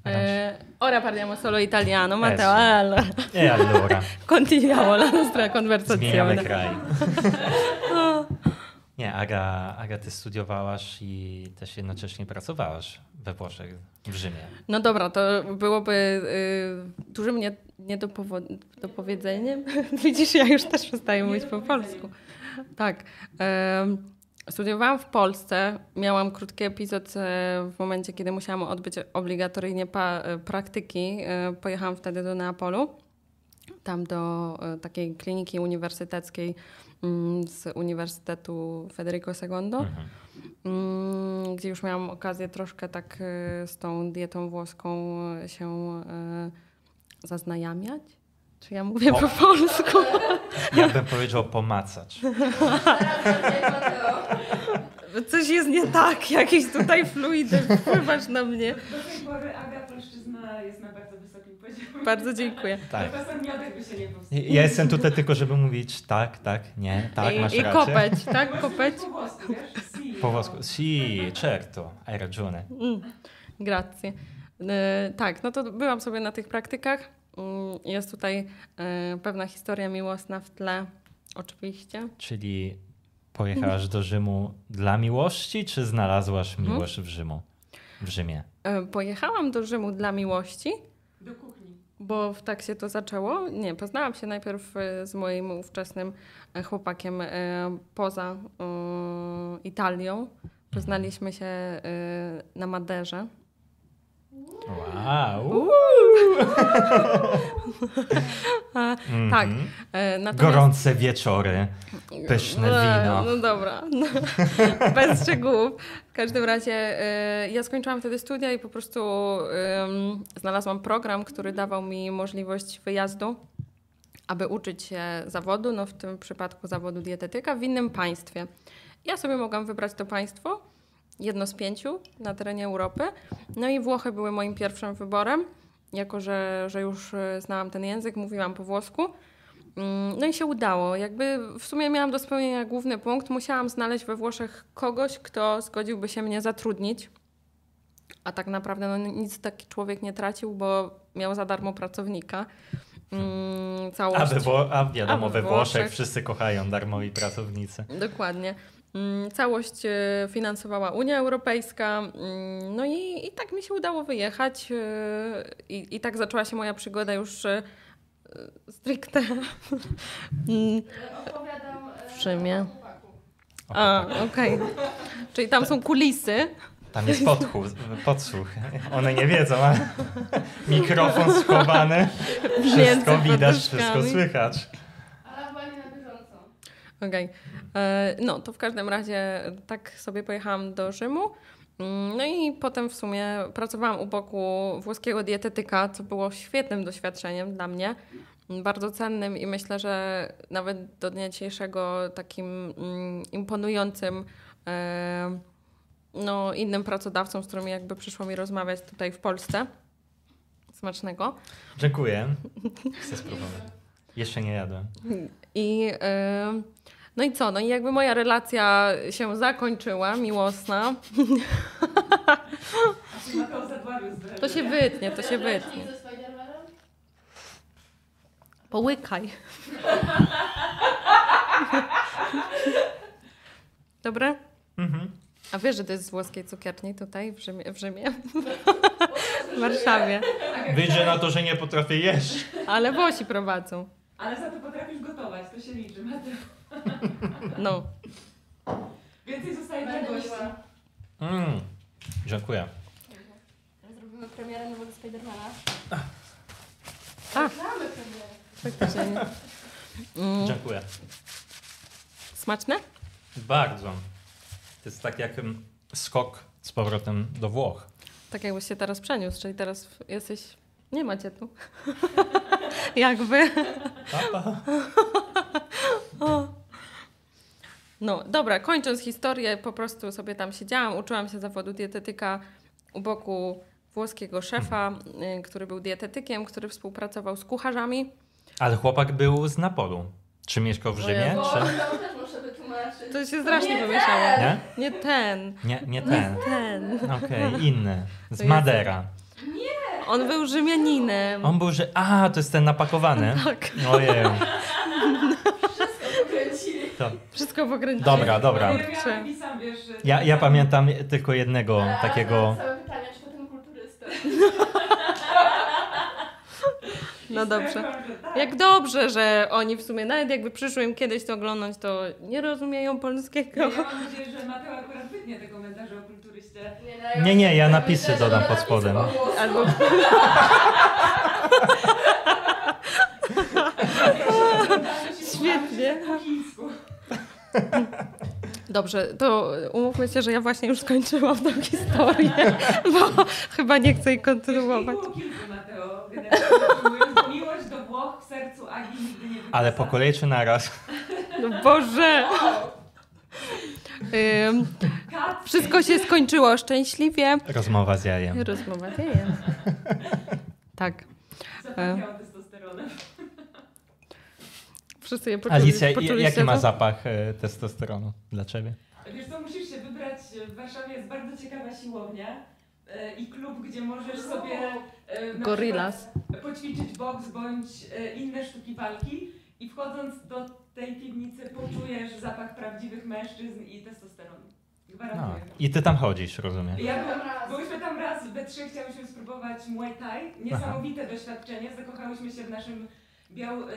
B: Eh, ora parliamo solo italiano, Matteo. Allora,
A: E allora,
B: continuiamo la nostra
A: zmieniamy
B: conversazione.
A: kraj. Nie, Aga, Aga, ty studiowałaś i też jednocześnie pracowałaś we Włoszech, w Rzymie.
B: No dobra, to byłoby y, dużym nie, niedopowo- dopowiedzeniem. Widzisz, ja już też przestaję mówić po polsku. Tak. em, studiowałam w Polsce. Miałam krótki epizod e, w momencie, kiedy musiałam odbyć obligatoryjnie pa, e, praktyki. E, pojechałam wtedy do Neapolu. Tam do takiej kliniki uniwersyteckiej z Uniwersytetu Federico II.
A: Mhm.
B: Mm, gdzie już miałam okazję troszkę tak y, z tą dietą włoską się y, zaznajamiać. Czy ja mówię
A: O.
B: po polsku?
A: Ja bym powiedział pomacać.
B: Coś jest nie tak, jakieś tutaj fluidy, wpływasz na mnie.
C: Do tej pory Aga Polszczyzna jest na bardzo wysokim poziomie.
B: Bardzo dziękuję.
A: Tak.
C: Czasem miodek by się nie powstrzymał.
A: Ja jestem tutaj tylko, żeby mówić tak, tak, nie, tak, masz
B: I, I
A: rację.
B: kopeć, tak? Kopeć.
C: Po włosku, wiesz? Si.
A: Po włosku. Sì, certo, hai ragione.
B: Mm, grazie. Y, tak, no to byłam sobie na tych praktykach. Mm, Jest tutaj y, pewna historia miłosna w tle, oczywiście.
A: Czyli pojechałaś do Rzymu dla miłości, czy znalazłaś
B: Mhm.
A: miłość w Rzymu? W Rzymie.
B: Y, Pojechałam do Rzymu dla miłości,
C: Do kuchni.
B: Bo w tak się to zaczęło. Nie, poznałam się najpierw e, z moim ówczesnym e, chłopakiem e, poza e, Italią. Poznaliśmy się e, na Maderze.
A: Wow. Mhm.
B: Tak. E, natomiast-
A: Gorące wieczory, pyszne
B: E,
A: wino.
B: No dobra, no, bez szczegółów. W każdym razie e, ja skończyłam wtedy studia i po prostu znalazłam program, który dawał mi możliwość wyjazdu, aby uczyć się zawodu, no w tym przypadku zawodu dietetyka w innym państwie. Ja sobie mogłam wybrać to państwo, jedno z pięciu na terenie Europy. No i Włochy były moim pierwszym wyborem, jako że, że już e, znałam ten język, mówiłam po włosku. Mm, No i się udało. Jakby w sumie miałam do spełnienia główny punkt. Musiałam znaleźć we Włoszech kogoś, kto zgodziłby się mnie zatrudnić. A tak naprawdę no, nic taki człowiek nie tracił, bo miał za darmo pracownika. Mm,
A: A,
B: całość.
A: we Wło- a wiadomo,
B: A we
A: we Włoszech
B: Włoszech.
A: wszyscy kochają darmowi pracownicy.
B: Dokładnie. Mm, Całość e, finansowała Unia Europejska. No i, i tak mi się udało wyjechać. e, I, I tak zaczęła się moja przygoda już e, stricte.
D: Opowiadam e,
B: W Rzymie. A, okej. Czyli tam są kulisy.
A: Tam jest podchód, podsłuch. One nie wiedzą, ale mikrofon schowany. Wszystko widać, wszystko słychać.
D: Ale chyba nie na bieżąco.
B: Okej. E, No, to w każdym razie tak sobie pojechałam do Rzymu. Mm, No i potem w sumie pracowałam u boku włoskiego dietetyka, co było świetnym doświadczeniem dla mnie. Bardzo cennym i myślę, że nawet do dnia dzisiejszego takim mm, imponującym e, no, innym pracodawcą, z którymi jakby przyszło mi rozmawiać tutaj w Polsce. Smacznego.
A: Dziękuję. Chcę spróbować. Jeszcze nie jadłem.
B: I e, no i co? No i jakby moja relacja się zakończyła, miłosna. To się wytnie, to się wytnie. Połykaj. Dobre?
A: Mhm.
B: A wiesz, że to jest z włoskiej cukierni tutaj w Rzymie? W, Rzymie? w Warszawie.
A: Wyjdzie na to, że nie potrafię jeść.
B: Ale Włosi prowadzą.
C: Ale za to potrafisz gotować, to się liczy.
B: No.
C: Więcej zostaje dla gości.
A: Mm. Dziękuję.
D: Zrobimy premierę nowego Spidermana.
B: A.
D: Mamy premierę.
B: Faktycznie. Mm.
A: Dziękuję.
B: Smaczne?
A: Bardzo. To jest tak jak mm, skok z powrotem do Włoch.
B: Tak jakbyś się teraz przeniósł, czyli teraz jesteś... Nie macie tu. jakby.
A: Papa.
B: O. No, dobra, kończąc historię, po prostu sobie tam siedziałam, uczyłam się zawodu dietetyka u boku włoskiego szefa, y, który był dietetykiem, który współpracował z kucharzami.
A: Ale chłopak był z Napolu. Czy mieszkał w Rzymie?
D: Bo
A: Czy...
D: to też muszę wytłumaczyć.
B: To się strasznie
D: Nie
B: pomieszało.
A: Nie?
B: Nie ten,
A: Nie, nie ten.
B: ten.
A: Okej, inny.
B: To
A: Z
B: jest-
A: Madera.
B: On był Rzymianinem.
A: On był, że... A, to jest ten napakowany.
B: Tak,
A: Ojej. To...
B: wszystko pokręciło.
A: Dobra, dobra.
C: Ja.
A: Ja, pamiętam tylko jednego takiego...
D: Całe pytanie, czy to ten kulturysta.
B: No dobrze.
C: Tak.
B: Jak dobrze, że oni w sumie, nawet jakby przyszło im kiedyś to oglądać, to nie rozumieją polskiego.
C: Ja mam nadzieję, że Mateo akurat wytnie te komentarze o kulturyście.
D: no,
A: Nie, nie, ja napisy dodam
D: to
A: pod spodem.
B: Albo Świetnie. Dobrze, to umówmy się, że ja właśnie już skończyłam tę historię, bo chyba nie chcę jej kontynuować.
C: Było kilku, Mateo. generalnie mówiąc, bo Miłość do Włoch w sercu Agi nigdy nie.
A: Ale po kolei czy naraz?
B: No Boże! Ym, wszystko się skończyło szczęśliwie.
A: Rozmowa z jajem.
B: Rozmowa dzieje. Tak. Wszyscy je poczuli,
A: Alicja,
B: poczuliście
A: jaki ma
B: to?
A: zapach e, testosteronu dla ciebie?
C: Wiesz co, musisz się wybrać, w Warszawie jest bardzo ciekawa siłownia e, i klub, gdzie możesz sobie e, na
B: Gorillas.
C: przykład poćwiczyć boks bądź e, inne sztuki walki i wchodząc do tej piwnicy poczujesz zapach prawdziwych mężczyzn i testosteronu.
A: No. I ty tam chodzisz, rozumiem.
C: Ja byłam, byłyśmy tam raz, we trzy chciałyśmy spróbować Muay Thai. Niesamowite doświadczenie. Zakochałyśmy się w naszym biał, e,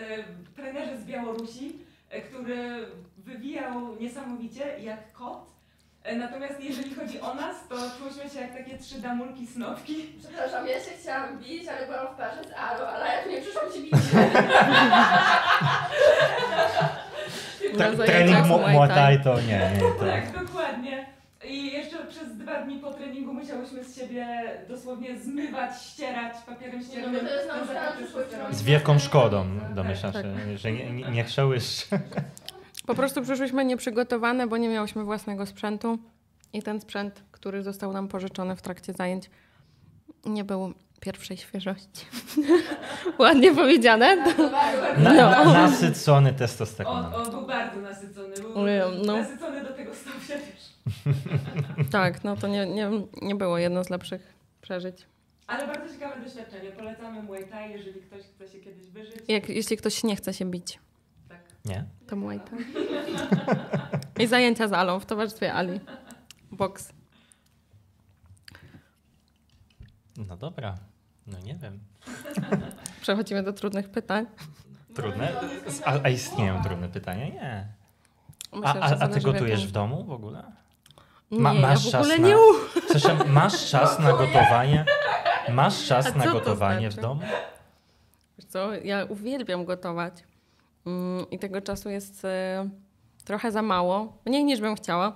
C: trenerze z Białorusi, e, który wywijał niesamowicie jak kot. E, natomiast jeżeli chodzi o nas, to czułyśmy się jak takie trzy damulki snowki.
D: Przepraszam, ja się chciałam bić, ale byłam w parze z Aro, ale jak nie przyszłam ci bić.
B: Zajęciach
A: trening mu-
B: Muay. Thai
A: to nie, nie. To...
C: Tak, dokładnie. I jeszcze przez dwa dni po treningu musiałyśmy z siebie dosłownie zmywać, ścierać papierem
D: no
C: ściernym. testosteronu.
A: Z wielką szkodą,
D: Tak.
A: domyślam
B: Tak.
A: się, że nie, nie, nie.
B: Po prostu przyszłyśmy nieprzygotowane, bo nie miałyśmy własnego sprzętu i ten sprzęt, który został nam pożyczony w trakcie zajęć, nie był pierwszej świeżości. Ładnie powiedziane.
D: Bardzo.
A: Na,
B: No.
A: Nasycony
C: On,
A: testosteronem.
C: on był bardzo nasycony. Był
B: no.
C: nasycony do tego stopnia.
B: Tak, no to nie, nie, nie było jedno z lepszych przeżyć.
C: Ale bardzo ciekawe doświadczenie. Polecamy Muay Thai, jeżeli ktoś chce się kiedyś wyżyć.
B: Jak, jeśli ktoś nie chce się bić,
C: Tak.
A: Nie?
B: to Muay Thai. I zajęcia z Alą w towarzystwie Ali. Boks.
A: No dobra, no nie wiem.
B: Przechodzimy do trudnych pytań.
A: Trudne? A, a istnieją trudne pytania? Nie.
B: Myślę,
A: A, a, a ty gotujesz w domu w ogóle?
B: Nie,
A: Ma-
B: ja
A: masz
B: w ogóle
A: czas
B: nie
A: na-
B: u...
A: Przepraszam, masz czas na gotowanie? Masz czas na
B: to
A: gotowanie w
B: znaczy?
A: domu?
B: Wiesz co, ja uwielbiam gotować. Mm, I tego czasu jest e, trochę za mało. Mniej niż bym chciała.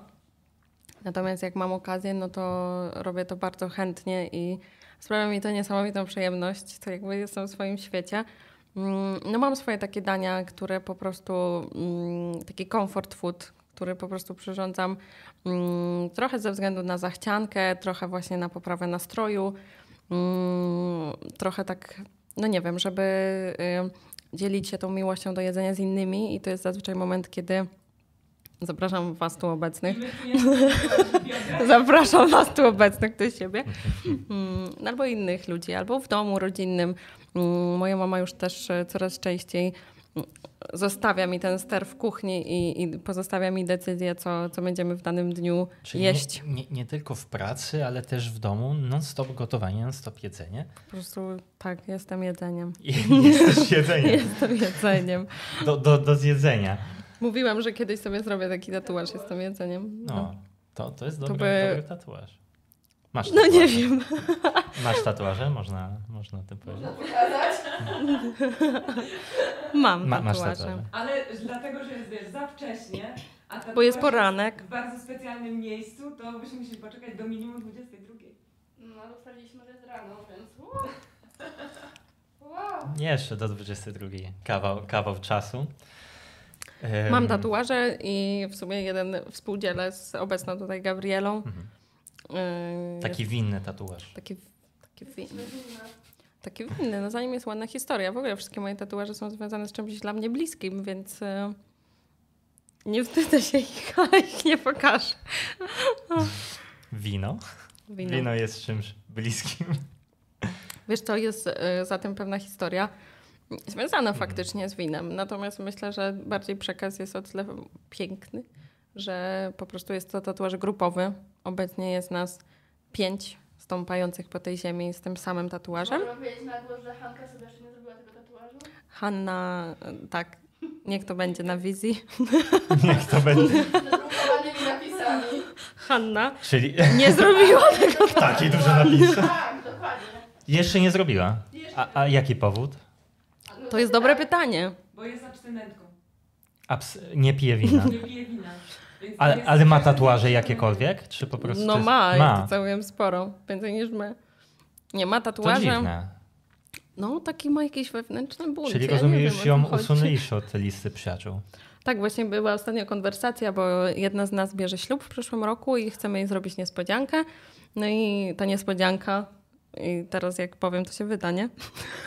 B: Natomiast jak mam okazję, no to robię to bardzo chętnie i sprawia mi to niesamowitą przyjemność. To jakby jestem w swoim świecie. Mm, No mam swoje takie dania, które po prostu, mm, taki comfort food, który po prostu przyrządzam mm, trochę ze względu na zachciankę, trochę właśnie na poprawę nastroju, mm, trochę tak, no nie wiem, żeby y, dzielić się tą miłością do jedzenia z innymi i to jest zazwyczaj moment, kiedy zapraszam Was tu obecnych. Zapraszam Was tu obecnych do siebie. Mm, Albo innych ludzi, albo w domu rodzinnym. Moja mama już też e, coraz częściej zostawia mi ten ster w kuchni i, i pozostawia mi decyzję, co, co będziemy w danym dniu
A: Czyli
B: jeść.
A: Nie, nie, nie tylko w pracy, ale też w domu non-stop gotowanie, non-stop jedzenie.
B: Po prostu tak, jestem jedzeniem.
A: Jesteś jedzeniem.
B: Jestem jedzeniem.
A: Do, do, do zjedzenia.
B: Mówiłam, że kiedyś sobie zrobię taki tatuaż, jestem jedzeniem.
A: No, to, to jest
B: To
A: dobry,
B: by-
A: dobry tatuaż. Masz
B: No nie wiem.
A: Masz tatuaże? Można, można o tym powiedzieć.
D: Można pokazać.
B: Mam
A: Ma, masz
B: tatuaże.
C: Ale dlatego, że jest wiesz, za wcześnie, a
B: Bo jest poranek.
C: w bardzo specjalnym miejscu, to byśmy musieli poczekać do minimum 22.
D: No, ale ustaliliśmy, że jest rano, więc... Wow.
A: Jeszcze do 22. Kawał, kawał czasu.
B: Mam tatuaże i w sumie jeden współdzielę z obecną tutaj Gabrielą.
A: Mhm.
B: Yy,
A: Taki winny tatuaż.
B: Taki, taki, winny. taki winny. No za nim jest ładna historia. W ogóle wszystkie moje tatuaże są związane z czymś dla mnie bliskim, więc yy, nie wstydzę się ich, ale ich nie pokażę.
A: Wino.
B: Wino.
A: Wino jest czymś bliskim.
B: Wiesz, to jest yy, za tym pewna historia związana
A: Mhm.
B: faktycznie z winem. Natomiast myślę, że bardziej przekaz jest o tyle piękny, że po prostu jest to tatuaż grupowy. Obecnie jest nas pięć stąpających po tej ziemi z tym samym tatuażem.
D: Powiedzieć na głos, że Hanka sobie jeszcze nie zrobiła tego tatuażu?
B: Hanna, y, tak, niech to będzie na wizji.
A: Niech to będzie.
D: Z drukowanymi napisami.
B: Hanna
A: Czyli
B: nie zrobiła tego.
A: takie duże napisy.
D: Tak, dokładnie.
A: Jeszcze nie zrobiła. A, a jaki powód?
D: No
B: To jest dobre pytanie.
C: Bo jest abstynentką.
A: Abs- nie pije wina.
C: Nie pije wina.
A: Ale, ale ma tatuaże jakiekolwiek? Czy po prostu.
B: No
A: to jest-
B: ma,
A: ma.
B: ma. całkiem sporo, więcej niż my. Nie ma
A: To
B: tatuaże.
A: dziwne.
B: No, taki ma jakieś wewnętrzne ból.
A: Czyli
B: ja
A: rozumiem, już ją usunęliście od tej listy przyjaciół.
B: Tak, właśnie była ostatnio konwersacja, bo jedna z nas bierze ślub w przyszłym roku i chcemy jej zrobić niespodziankę. No i ta niespodzianka, i teraz jak powiem, to się wyda, nie?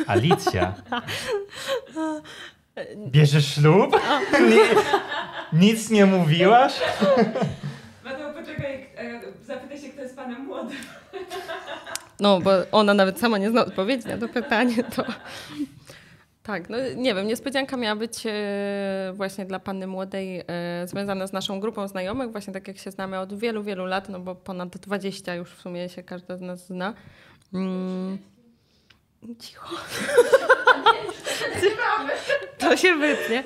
A: Alicja. Bierzesz ślub? Nie, nic nie mówiłaś?
C: Mateo, poczekaj, e, zapytaj się, kto jest panem młodym.
B: No, bo ona nawet sama nie zna odpowiedzi na to pytanie, to... Tak, no nie wiem, niespodzianka miała być e, właśnie dla panny młodej e, związana z naszą grupą znajomych, właśnie tak jak się znamy od wielu, wielu lat, no bo ponad 20 już w sumie się każda z nas zna. Mm. Cicho. To się wytnie.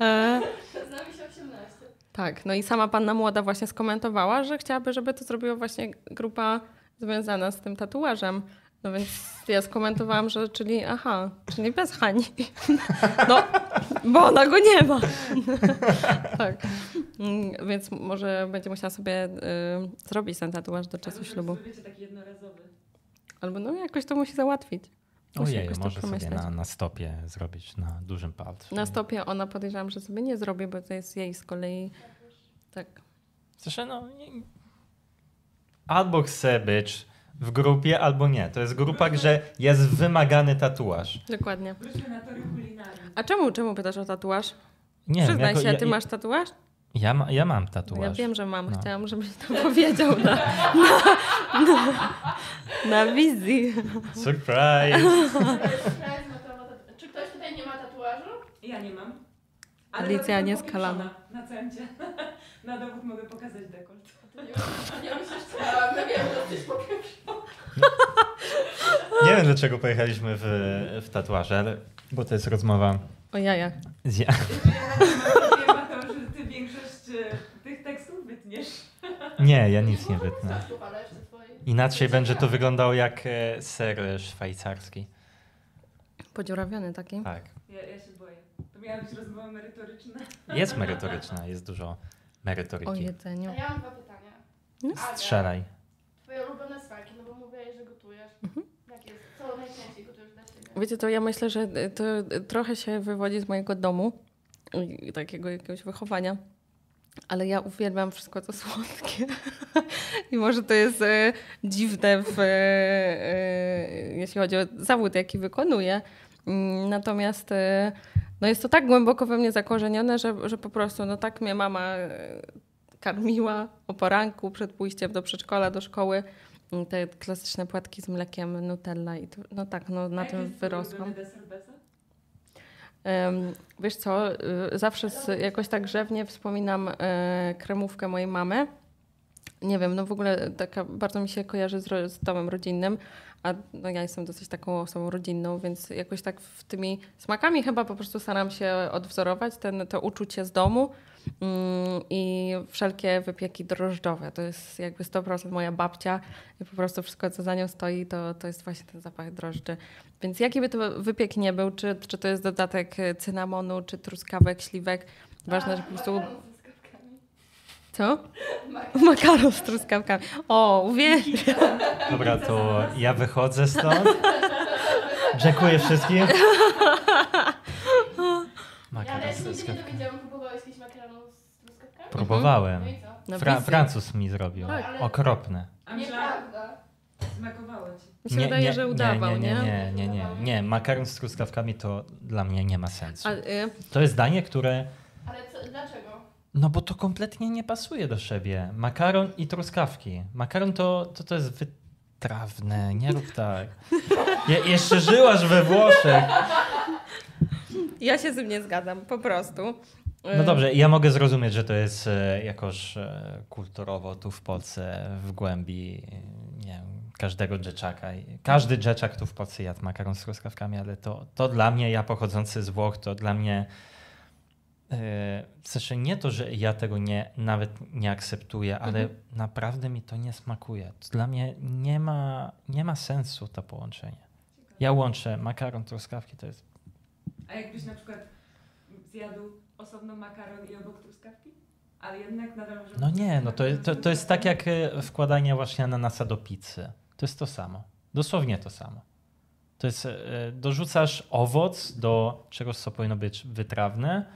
B: E,
D: Z nami się 18.
B: tak, no i sama panna młoda właśnie skomentowała, że chciałaby, żeby to zrobiła właśnie grupa związana z tym tatuażem. No więc ja skomentowałam, że czyli aha, czyli bez Hani. No, bo ona go nie ma. tak. Mm, Więc może będzie musiała sobie y, zrobić ten tatuaż do czasu ślubu.
C: Taki jednorazowy.
B: Albo no jakoś to musi załatwić.
A: Ojej, może sobie na, na stopie zrobić, na dużym palcu.
B: Na stopie ona podejrzewam, że sobie nie zrobi, bo to jest jej z kolei tak.
A: Zresztą no, nie... albo chce być w grupie, albo nie. To jest grupa, że jest wymagany tatuaż.
B: Dokładnie. A czemu, czemu pytasz o tatuaż?
A: Nie wiem,
B: Przyznaj
A: jako-
B: się,
A: ja,
B: ty
A: ja,
B: masz tatuaż?
A: Ja, ma, ja mam tatuaż.
B: ja wiem, że mam.
A: No.
B: Chciałam, żebyś to powiedział na, na, na, na wizji.
A: Surprise!
D: Czy ktoś tutaj nie ma tatuażu?
C: Ja nie mam. Ale
B: Alicja nieskalana.
C: powiększona Na centie. Na dowód mogę pokazać dekolt.
D: Nie, nie. No wiem, że coś powiem.
A: Nie wiem, dlaczego pojechaliśmy w, w tatuaże, ale, bo to jest rozmowa
B: O jajach.
A: z ja.
C: Wiem, Mateusz, że ty e, tych tekstów wytniesz.
A: Nie, ja nic nie wytnę. Inaczej będzie to wyglądało jak e, ser szwajcarski.
B: Podziurawiony taki.
A: Tak.
C: Ja, ja się boję. To miała być rozmowa merytoryczna.
A: Jest merytoryczna, jest dużo
B: O
A: merytoryki.
B: jedzeniu.
D: A ja mam dwa pytania.
B: No.
A: Strzelaj.
D: Twoje ulubione smaki, no bo mówiłeś, że gotujesz. Jak jest? Co najczęściej gotujesz dla siebie?
B: Wiecie, to ja myślę, że to trochę się wywodzi z mojego domu i takiego jakiegoś wychowania. Ale ja uwielbiam wszystko, co słodkie. I może to jest e, dziwne, w, e, e, jeśli chodzi o zawód, jaki wykonuję. Mm, Natomiast e, no jest to tak głęboko we mnie zakorzenione, że, że po prostu no tak mnie mama e, karmiła o poranku przed pójściem do przedszkola, do szkoły. Te klasyczne płatki z mlekiem, Nutella i to, no tak, no, na
C: A
B: tym wyrosłam.
C: deser
B: Wiesz co, y, zawsze jakoś tak grzewnie wspominam e, kremówkę mojej mamy. Nie wiem, no w ogóle taka bardzo mi się kojarzy z, z domem rodzinnym, a no ja jestem dosyć taką osobą rodzinną, więc jakoś tak w tymi smakami chyba po prostu staram się odwzorować ten, to uczucie z domu i wszelkie wypieki drożdżowe. To jest jakby 100% moja babcia i po prostu wszystko, co za nią stoi, to, to jest właśnie ten zapach drożdży. Więc jaki by to wypiek nie był, czy, czy to jest dodatek cynamonu, czy truskawek, śliwek, ważne, że po prostu...
D: Makaron z truskawkami.
B: Co?
D: Makaron.
B: Makaron z truskawkami. O, uwielbiam.
A: Dobra, to ja wychodzę stąd. Dziękuję wszystkim.
D: Ja,
A: Makaron
D: ja
A: z
D: się nigdy nie
A: truskawkami.
D: dowiedziałam, z truskawkami?
A: Próbowałem.
D: No i co?
B: Na
A: Fra-. Francuz mi zrobił.
D: Tak, ale-
A: Okropne.
D: Nieprawda.
C: smakowało ci.
B: Mi się wydaje, że udawał,
A: nie?
B: nie?
A: Nie, nie, nie, nie. Nie, makaron z truskawkami to dla mnie nie ma sensu.
B: Y,
A: To jest danie, które...
D: Ale co, dlaczego?
A: No bo to kompletnie nie pasuje do siebie. Makaron i truskawki. Makaron to, to, to jest wytrawne, nie rób tak. Je, jeszcze żyłaś we Włoszech.
B: ja się z tym nie zgadzam, po prostu. Y,
A: No dobrze, ja mogę zrozumieć, że to jest e, jakoś e, kulturowo tu w Polsce, w głębi nie wiem, każdego dzieciaka. I Każdy dzieciak tu w Polsce jadł makaron z truskawkami, ale to, to dla mnie, ja pochodzący z Włoch, to dla mnie e, w sensie nie to, że ja tego nie, nawet nie akceptuję, ale
B: Mhm.
A: naprawdę mi to nie smakuje. Dla mnie nie ma, nie ma sensu to połączenie. Ja łączę makaron, truskawki, to jest
C: A jakbyś na przykład zjadł osobno makaron i obok truskawki? Ale jednak nadal może...
A: No nie, no to, to, to jest tak jak e, wkładanie właśnie ananasa do pizzy. To jest to samo. Dosłownie to samo. To jest, e, dorzucasz owoc do czegoś, co powinno być wytrawne,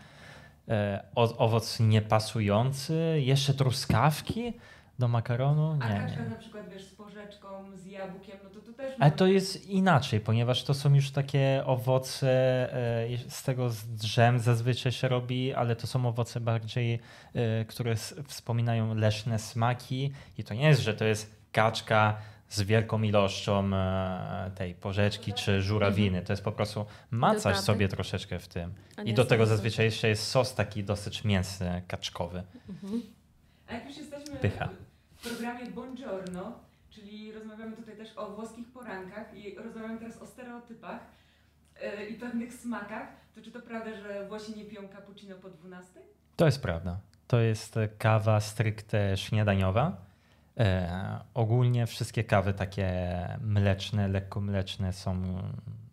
A: e, owoc niepasujący, jeszcze truskawki do makaronu.
C: A
A: Nie,
C: kaczka
A: nie.
C: na przykład, wiesz, z porzeczką, z jabłkiem, no to tu też...
A: Ale to jest inaczej, ponieważ to są już takie owoce, e, z tego z drzem zazwyczaj się robi, ale to są owoce bardziej, e, które wspominają leśne smaki i to nie jest, że to jest kaczka z wielką ilością e, tej porzeczki czy żurawiny. To jest po prostu macasz sobie troszeczkę w tym.
B: A
A: I do tego zazwyczaj jeszcze jest sos taki dosyć mięsny, kaczkowy.
B: Mhm.
C: A jak już jesteśmy
A: Pycha.
C: W programie Buongiorno, czyli rozmawiamy tutaj też o włoskich porankach i rozmawiamy teraz o stereotypach yy, i pewnych smakach, to czy to prawda, że Włosi nie piją cappuccino po 12?
A: To jest prawda. To jest e, kawa stricte śniadaniowa. E, ogólnie wszystkie kawy takie mleczne, lekko mleczne są,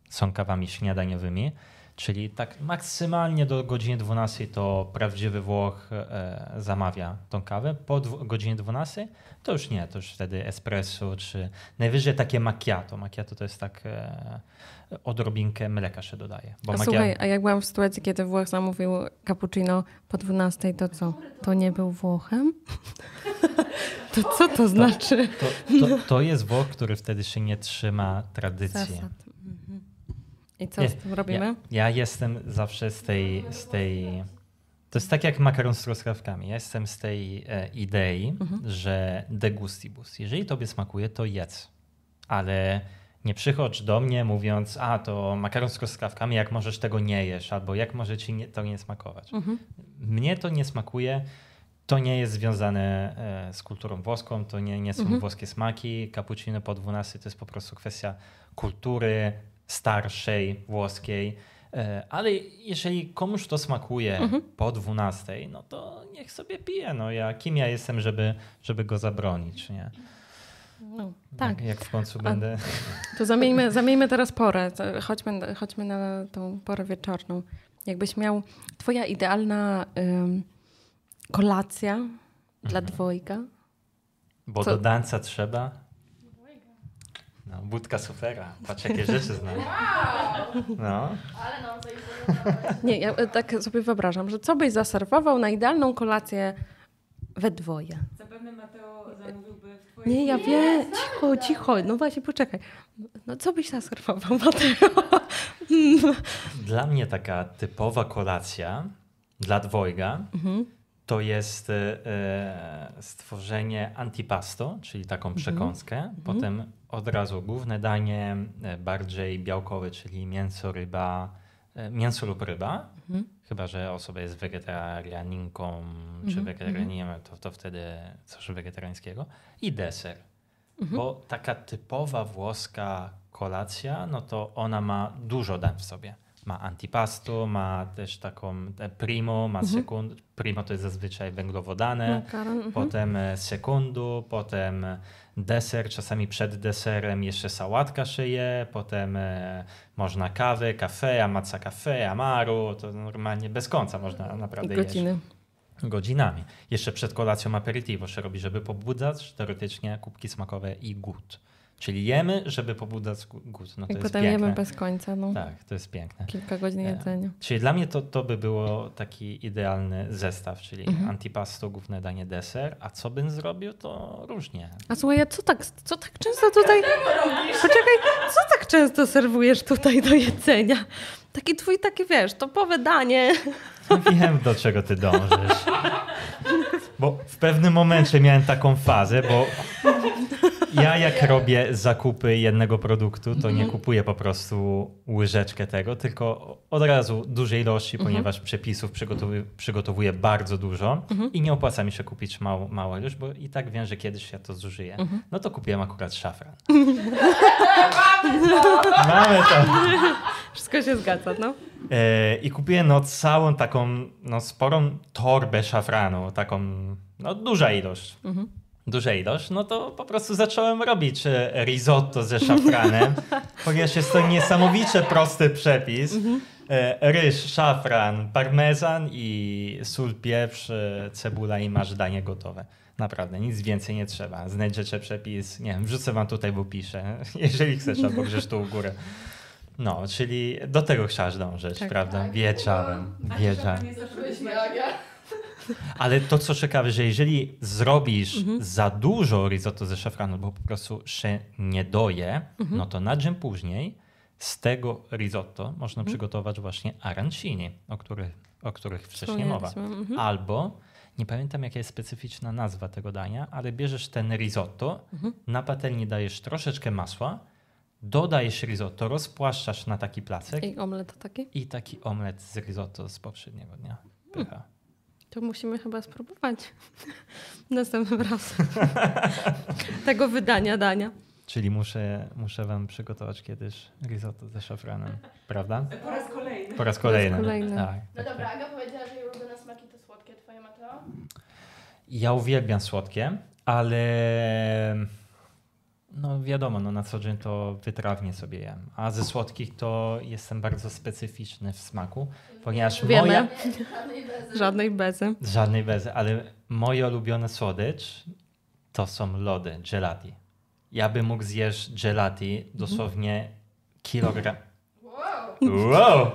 A: są kawami śniadaniowymi. Czyli tak maksymalnie do godziny 12 to prawdziwy Włoch e, zamawia tą kawę. Po godzinie 12 to już nie, to już wtedy espresso, czy najwyżej takie macchiato. Macchiato to jest tak e, odrobinkę mleka się dodaje.
B: A
A: macchia-
B: słuchaj, a jak byłam w sytuacji, kiedy Włoch zamówił cappuccino po 12, to co? To nie był Włochem? To co to znaczy?
A: To, to, to jest Włoch, który wtedy się nie trzyma tradycji.
B: Zasad. I co z tym robimy?
A: Ja, ja jestem zawsze z tej, z tej. To jest tak jak makaron z truskawkami. Ja jestem z tej e, idei,
B: Mhm.
A: że de gustibus. Jeżeli tobie smakuje, to jedz. Ale Nie przychodź do mnie mówiąc, a to makaron z truskawkami, jak możesz tego nie jesz, albo jak może ci nie, to nie smakować.
B: Mhm.
A: Mnie to nie smakuje. To nie jest związane e, z kulturą włoską, to nie, nie są
B: Mhm.
A: włoskie smaki. Cappuccino po 12 to jest po prostu kwestia kultury starszej włoskiej. E, Ale jeżeli komuś to smakuje
B: Mhm.
A: po 12, no to niech sobie pije. No ja, kim ja jestem, żeby, żeby go zabronić? Nie?
B: No, tak.
A: Jak, jak w końcu
B: A-
A: będę.
B: To zamieńmy, zamieńmy teraz porę. Chodźmy, chodźmy na tą porę wieczorną. Jakbyś miał twoja idealna ym, kolacja dla
A: Mhm.
B: dwojga.
A: Bo
B: Co-
A: do danca trzeba. No, budka sufera. Patrz, jakie rzeczy znam. No.
D: Ale no.
B: Nie, ja e, tak sobie wyobrażam, że co byś zaserwował na idealną kolację we dwoje?
C: Zapewne Mateo zamówiłby w
B: Nie, ja wiem. Cicho, cicho. No właśnie, poczekaj. No co byś zaserwował, Mateo?
A: Dla mnie taka typowa kolacja dla dwojga
B: Mhm.
A: To jest e, e, stworzenie antipasto, czyli taką przekąskę. Potem od razu główne danie, e, bardziej białkowe, czyli mięso, ryba, mięso lub ryba.
B: Mhm.
A: Chyba, że osoba jest wegetarianinką czy
B: Mhm,
A: wegetarianinem, to, to wtedy coś wegetariańskiego. I deser.
B: Mhm.
A: Bo taka typowa włoska kolacja, no to ona ma dużo dań w sobie. Ma antipasto, ma też taką primo, ma
B: Mhm.
A: sekund. Primo to jest zazwyczaj węglowodany,
B: Makaron. mhm.
A: potem e, sekundu, potem e, deser, czasami przed deserem jeszcze sałatka szyje, potem e, można kawę, kafe, amaca kafe, amaru, to normalnie bez końca można naprawdę jeść
B: Godziny.
A: godzinami. Jeszcze przed kolacją aperitivo się robi, żeby pobudzać teoretycznie kubki smakowe i głód. Czyli jemy, żeby pobudzać głód. No to
B: I
A: jest
B: potem
A: piękne.
B: jemy bez końca. No.
A: Tak, to jest piękne.
B: Kilka godzin
A: E,
B: jedzenia.
A: Czyli dla mnie to, to by było taki idealny zestaw, czyli
B: Mhm.
A: antipasto, główne danie, deser. A co bym zrobił, to różnie.
B: A słuchaj, a co tak, co tak często tutaj... Poczekaj, co tak często serwujesz tutaj do jedzenia? Taki twój, takie wiesz, topowe danie.
A: Wiem, do czego ty dążysz. Bo w pewnym momencie miałem taką fazę, bo ja jak robię zakupy jednego produktu, to nie kupuję po prostu łyżeczkę tego, tylko od razu dużej ilości, ponieważ przepisów przygotowuję, przygotowuję bardzo dużo i nie opłaca mi się kupić mał, małą ilość, bo i tak wiem, że kiedyś ja to zużyję. No to kupiłem akurat szafran. Mamy to.
B: Wszystko się zgadza, no.
A: E, I kupiłem no, całą taką no, sporą torbę szafranu, taką no, duża ilość.
B: Mhm.
A: Duża ilość, no to po prostu zacząłem robić e, risotto ze szafranem, ponieważ jest to niesamowicie prosty przepis. E, ryż, szafran, parmezan i sól, pieprz, e, cebula i masz danie gotowe. Naprawdę, nic więcej nie trzeba. Znajdziecie przepis, nie wiem, wrzucę wam tutaj w opisie, jeżeli chcesz, albo gdzieś tu u góry. No, czyli do tego chciałaś dążyć,
B: Tak.
A: prawda?
D: Tak.
A: Wiedziałem,
C: A
A: wiedziałem.
C: szafran jest zawsze
A: Ale to, co ciekawe, że jeżeli zrobisz
B: Mhm.
A: za dużo risotto ze szafranu, bo po prostu się nie doje,
B: Mhm.
A: no to na dzień później z tego risotto można
B: Mhm.
A: przygotować właśnie arancini, o których, o których wcześniej mowa.
B: Mhm.
A: Albo, nie pamiętam jaka jest specyficzna nazwa tego dania, ale bierzesz ten risotto,
B: Mhm.
A: na patelni dajesz troszeczkę masła, dodajesz risotto, rozpłaszczasz na taki placek
B: I omlet taki?
A: i taki omlet z risotto z poprzedniego dnia. Pycha.
B: To musimy chyba spróbować następnym razem tego wydania dania.
A: Czyli muszę, muszę wam przygotować kiedyś risotto ze szafranem, prawda?
C: Po raz kolejny.
A: Po raz kolejny.
B: kolejny.
A: Tak,
D: No
A: tak,
D: dobra,
A: tak.
D: Aga powiedziała, że jej ulubione smaki to słodkie. Twoje, Mateo?
A: Ja uwielbiam słodkie, ale no wiadomo, no na co dzień to wytrawnie sobie jem. A ze słodkich to jestem bardzo specyficzny w smaku, ponieważ
B: Wiemy.
A: moja...
D: Nie, żadnej bezy.
B: Żadnej bezy.
A: Żadnej bezy, ale moje ulubione słodycz to są lody, gelati. Ja bym mógł zjeść gelati dosłownie kilogram.
D: Wow.
A: Wow!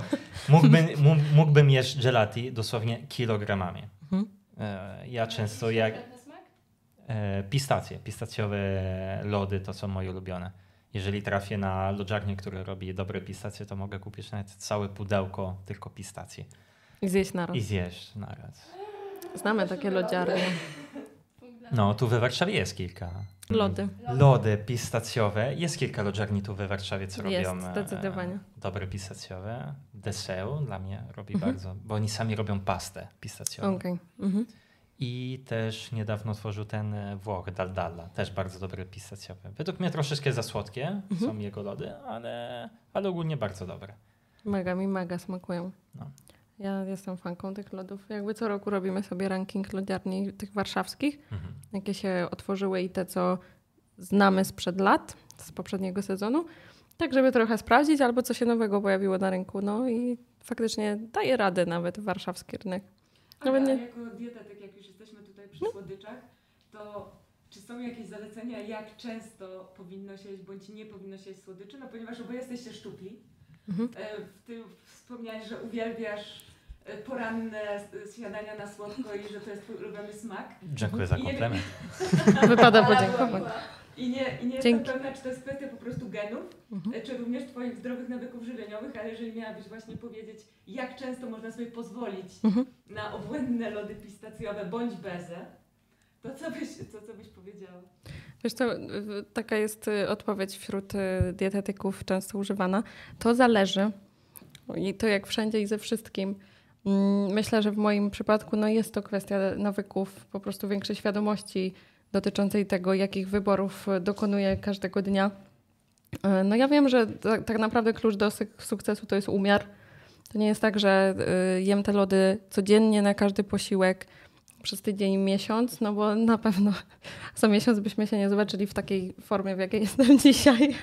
A: Mógłbym, mógł- mógłbym jeść gelati dosłownie kilogramami.
B: Mhm.
A: E, Ja często jak pistacje, pistacjowe lody to są moje ulubione. Jeżeli trafię na lodziarnię, który robi dobre pistacje, to mogę kupić nawet całe pudełko tylko pistacji
B: I zjeść naraz.
A: i zjeść naraz.
B: Znamy takie lodziarnie.
A: No, tu we Warszawie jest kilka.
B: Lody.
A: Lody pistacjowe. Jest kilka lodziarni tu we Warszawie, co
B: Jest,
A: robią e,
B: zdecydowanie.
A: dobre pistacjowe. Deseu dla mnie robi
B: Mhm.
A: bardzo, bo oni sami robią pastę pistacjową.
B: Okej. Mhm.
A: I też niedawno otworzył ten e, Włoch, Daldalla, też bardzo dobre pistacjowe. Według mnie troszeczkę za słodkie
B: Mhm.
A: są jego lody, ale, ale ogólnie bardzo dobre.
B: Mega mi mega smakują.
A: No.
B: Ja jestem fanką tych lodów. Jakby co roku robimy sobie ranking lodziarni tych warszawskich,
A: Mhm.
B: jakie się otworzyły i te, co znamy sprzed lat, z poprzedniego sezonu, tak żeby trochę sprawdzić, albo co się nowego pojawiło na rynku. No i faktycznie daje radę nawet warszawski rynek.
C: Ale
B: Nawet nie-
C: a jako dietetyk, jak już jesteśmy tutaj przy słodyczach, to czy są jakieś zalecenia, jak często powinno się jeść bądź nie powinno się jeść słodyczy? No ponieważ oboje jesteście szczupli.
B: Mhm.
C: E, Ty wspomniałeś, że uwielbiasz poranne s- śniadania na słodko i że to jest twój ulubiony smak.
A: Dziękuję za
C: nie-
A: komplement.
B: Wypada podziękować.
C: I nie, i nie jestem pewna, czy to jest kwestia po prostu genów,
B: Mhm.
C: e, czy również twoich zdrowych nawyków żywieniowych, ale jeżeli miałabyś właśnie powiedzieć, jak często można sobie pozwolić
B: Mhm.
C: na obłędne lody pistacjowe bądź bezę, to co byś, co, co byś powiedziała?
B: Wiesz co, taka jest y, odpowiedź wśród y, dietetyków często używana. To zależy. I to jak wszędzie i ze wszystkim. Mm, Myślę, że w moim przypadku no jest to kwestia nawyków, po prostu większej świadomości dotyczącej tego, jakich wyborów dokonuję każdego dnia. Y, No ja wiem, że ta- tak naprawdę klucz do sukcesu to jest umiar. To nie jest tak, że y, jem te lody codziennie na każdy posiłek przez tydzień, miesiąc, no bo na pewno za miesiąc byśmy się nie zobaczyli w takiej formie, w jakiej jestem dzisiaj.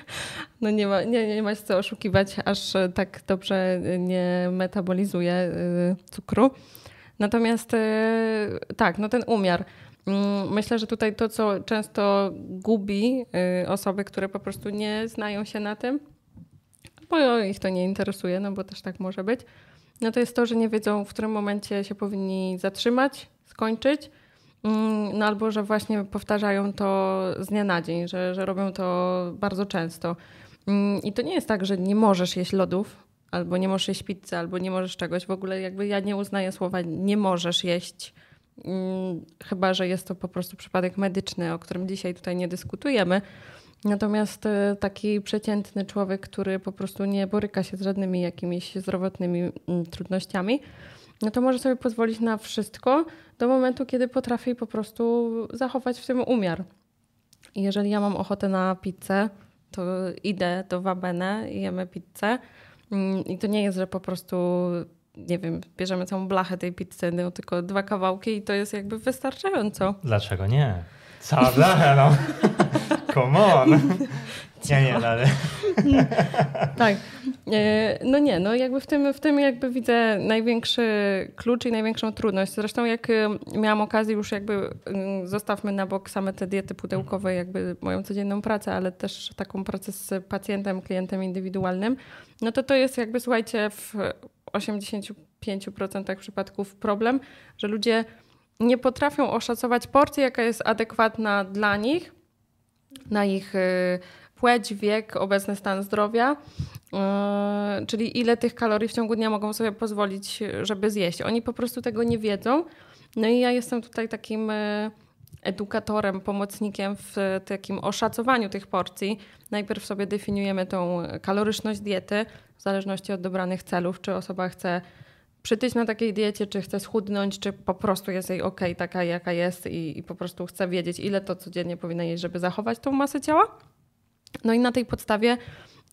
B: No nie ma, nie, nie ma się co oszukiwać, aż e, tak dobrze e, nie metabolizuję e, cukru. Natomiast tak, no ten umiar. Mm, Myślę, że tutaj to, co często gubi osoby, które po prostu nie znają się na tym, bo ich to nie interesuje, no bo też tak może być, no to jest to, że nie wiedzą, w którym momencie się powinni zatrzymać, skończyć, Mm, no albo że właśnie powtarzają to z dnia na dzień, że, że robią to bardzo często. Mm, I to nie jest tak, że nie możesz jeść lodów, albo nie możesz jeść pizzy, albo nie możesz czegoś. W ogóle jakby ja nie uznaję słowa nie możesz jeść, mm, chyba że jest to po prostu przypadek medyczny, o którym dzisiaj tutaj nie dyskutujemy. Natomiast e, taki przeciętny człowiek, który po prostu nie boryka się z żadnymi jakimiś zdrowotnymi trudnościami, no to może sobie pozwolić na wszystko do momentu, kiedy potrafi po prostu zachować w tym umiar. I jeżeli ja mam ochotę na pizzę, to idę do Wabene i jemy pizzę. Mm, I to nie jest, że po prostu, nie wiem, bierzemy całą blachę tej pizzy, no tylko dwa kawałki i to jest jakby wystarczająco.
A: Dlaczego nie? Cała blacha, no. Come on. Nie, nie, no ale
B: Tak. E, No nie, no jakby w tym, w tym jakby widzę największy klucz i największą trudność. Zresztą jak e, miałam okazję już jakby, mm, zostawmy na bok same te diety pudełkowe, jakby moją codzienną pracę, ale też taką pracę z pacjentem, klientem indywidualnym, no to to jest jakby, słuchajcie, w 85% przypadków problem, że ludzie nie potrafią oszacować porcji, jaka jest adekwatna dla nich, na ich y, płeć, wiek, obecny stan zdrowia, yy, czyli ile tych kalorii w ciągu dnia mogą sobie pozwolić, żeby zjeść. Oni po prostu tego nie wiedzą. No i ja jestem tutaj takim y, edukatorem, pomocnikiem w takim oszacowaniu tych porcji. Najpierw sobie definiujemy tą kaloryczność diety w zależności od dobranych celów, czy osoba chce przytyć na takiej diecie, czy chce schudnąć, czy po prostu jest jej ok, taka jaka jest i, i po prostu chce wiedzieć, ile to codziennie powinna jeść, żeby zachować tą masę ciała. No i na tej podstawie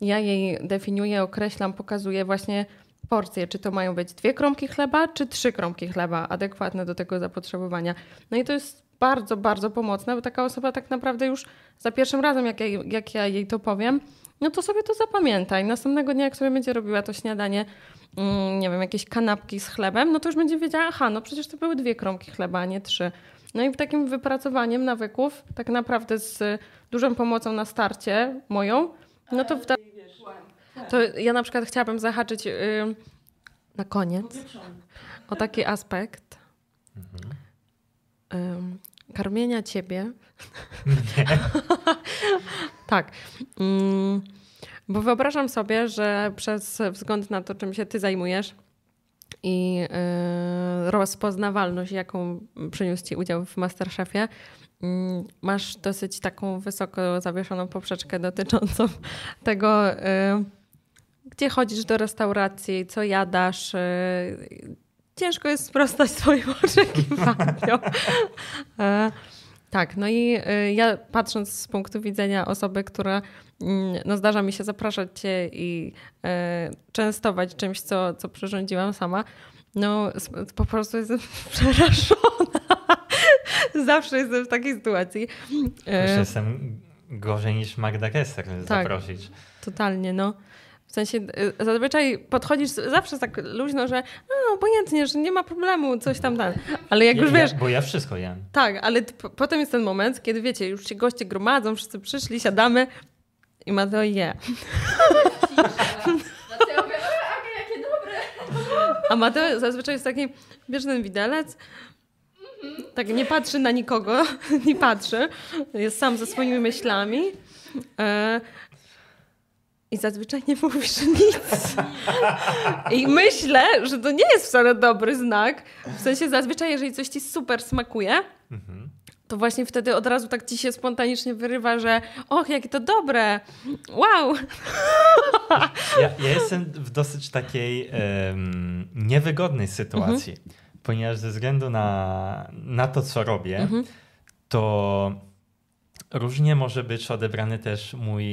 B: ja jej definiuję, określam, pokazuję właśnie porcje, czy to mają być dwie kromki chleba, czy trzy kromki chleba, adekwatne do tego zapotrzebowania. No i to jest bardzo, bardzo pomocne, bo taka osoba tak naprawdę już za pierwszym razem, jak ja, jak ja jej to powiem, no to sobie to zapamiętaj. Następnego dnia, jak sobie będzie robiła to śniadanie, mm, nie wiem, jakieś kanapki z chlebem, no to już będzie wiedziała, aha, no przecież to były dwie kromki chleba, a nie trzy. No i takim wypracowaniem nawyków, tak naprawdę z dużą pomocą na starcie moją, no to, w da- to ja na przykład chciałabym zahaczyć ym, na koniec o taki aspekt ym, karmienia ciebie. tak. Ym, bo wyobrażam sobie, że przez wzgląd na to, czym się ty zajmujesz i yy, rozpoznawalność, jaką przyniósł ci udział w Masterchefie, mm, masz dosyć taką wysoko zawieszoną poprzeczkę dotyczącą tego, y, gdzie chodzisz do restauracji, co jadasz. y, Ciężko jest sprostać swoim oczekiwaniom. Tak, no i y, ja patrząc z punktu widzenia osoby, która mm, no zdarza mi się zapraszać cię i e, częstować czymś, co, co przyrządziłam sama, no po prostu jestem przerażona. Zawsze jestem w takiej sytuacji.
A: Już
B: E,
A: jestem gorzej niż Magda Kessler
B: Tak.
A: zaprosić.
B: Totalnie, no. W sensie y, zazwyczaj podchodzisz zawsze tak luźno, że no, obojętnie, że nie ma problemu, coś tam tam. Ale jak już
A: ja,
B: wiesz,
A: ja, bo ja wszystko jem.
B: tak, ale potem jest ten moment, kiedy wiecie, już się goście gromadzą, wszyscy przyszli, siadamy i Mateo je.
D: Dlatego ja mówię, "O, Aga, jakie dobre.
B: A Mateo zazwyczaj jest taki, bierze ten widelec, tak nie patrzy na nikogo, nie patrzy, jest sam ze swoimi myślami e, i zazwyczaj nie mówisz nic. I myślę, że to nie jest wcale dobry znak. W sensie zazwyczaj, jeżeli coś ci super smakuje,
A: Mhm.
B: to właśnie wtedy od razu tak ci się spontanicznie wyrywa, że och, jakie to dobre, wow.
A: Ja, ja jestem w dosyć takiej em, niewygodnej sytuacji,
B: Mhm.
A: ponieważ ze względu na, na to, co robię,
B: Mhm.
A: to różnie może być odebrany też mój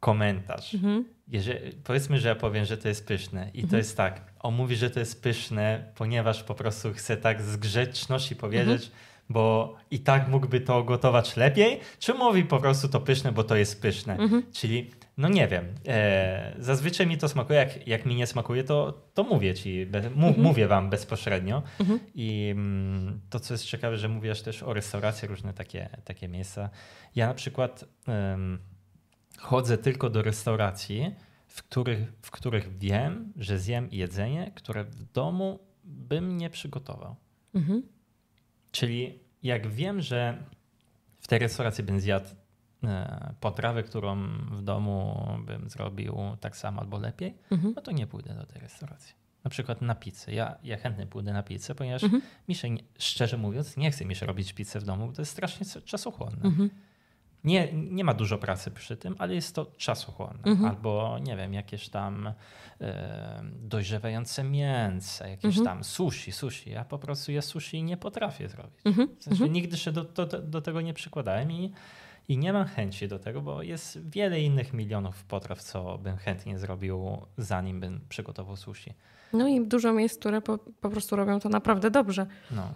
A: komentarz.
B: Mhm.
A: Jeżeli, powiedzmy, że ja powiem, że to jest pyszne i to jest tak, on mówi, że to jest pyszne, ponieważ po prostu chce tak z grzeczności powiedzieć, bo i tak mógłby to gotować lepiej, czy mówi po prostu to pyszne, bo to jest pyszne.
B: Mhm.
A: Czyli, no nie wiem, e, zazwyczaj mi to smakuje, jak, jak mi nie smakuje, to, to mówię ci, be, mu, mówię wam bezpośrednio.
B: Mhm.
A: I mm, to, co jest ciekawe, że mówisz też o restauracji, różne takie, takie miejsca. Ja na przykład chodzę tylko do restauracji, w których, w których wiem, że zjem jedzenie, które w domu bym nie przygotował.
B: Mhm.
A: Czyli jak wiem, że w tej restauracji bym zjadł e, potrawę, którą w domu bym zrobił tak samo albo lepiej,
B: Mhm.
A: no to nie pójdę do tej restauracji. Na przykład na pizzę. Ja, ja chętnie pójdę na pizzę, ponieważ
B: Mhm.
A: mi się, szczerze mówiąc, nie chce mi się robić pizzę w domu, bo to jest strasznie czasochłonne.
B: Mhm.
A: Nie, nie ma dużo pracy przy tym, ale jest to czasochłonne.
B: Mhm.
A: Albo, nie wiem, jakieś tam e, dojrzewające mięsa, jakieś
B: Mhm.
A: tam sushi, sushi. Ja po prostu ja sushi nie potrafię zrobić.
B: Mhm.
A: W sensie
B: Mhm.
A: nigdy się do, do, do tego nie przykładałem i, i nie mam chęci do tego, bo jest wiele innych milionów potraw, co bym chętnie zrobił, zanim bym przygotował sushi.
B: No i dużo miejsc, które po, po prostu robią to naprawdę dobrze.
A: No.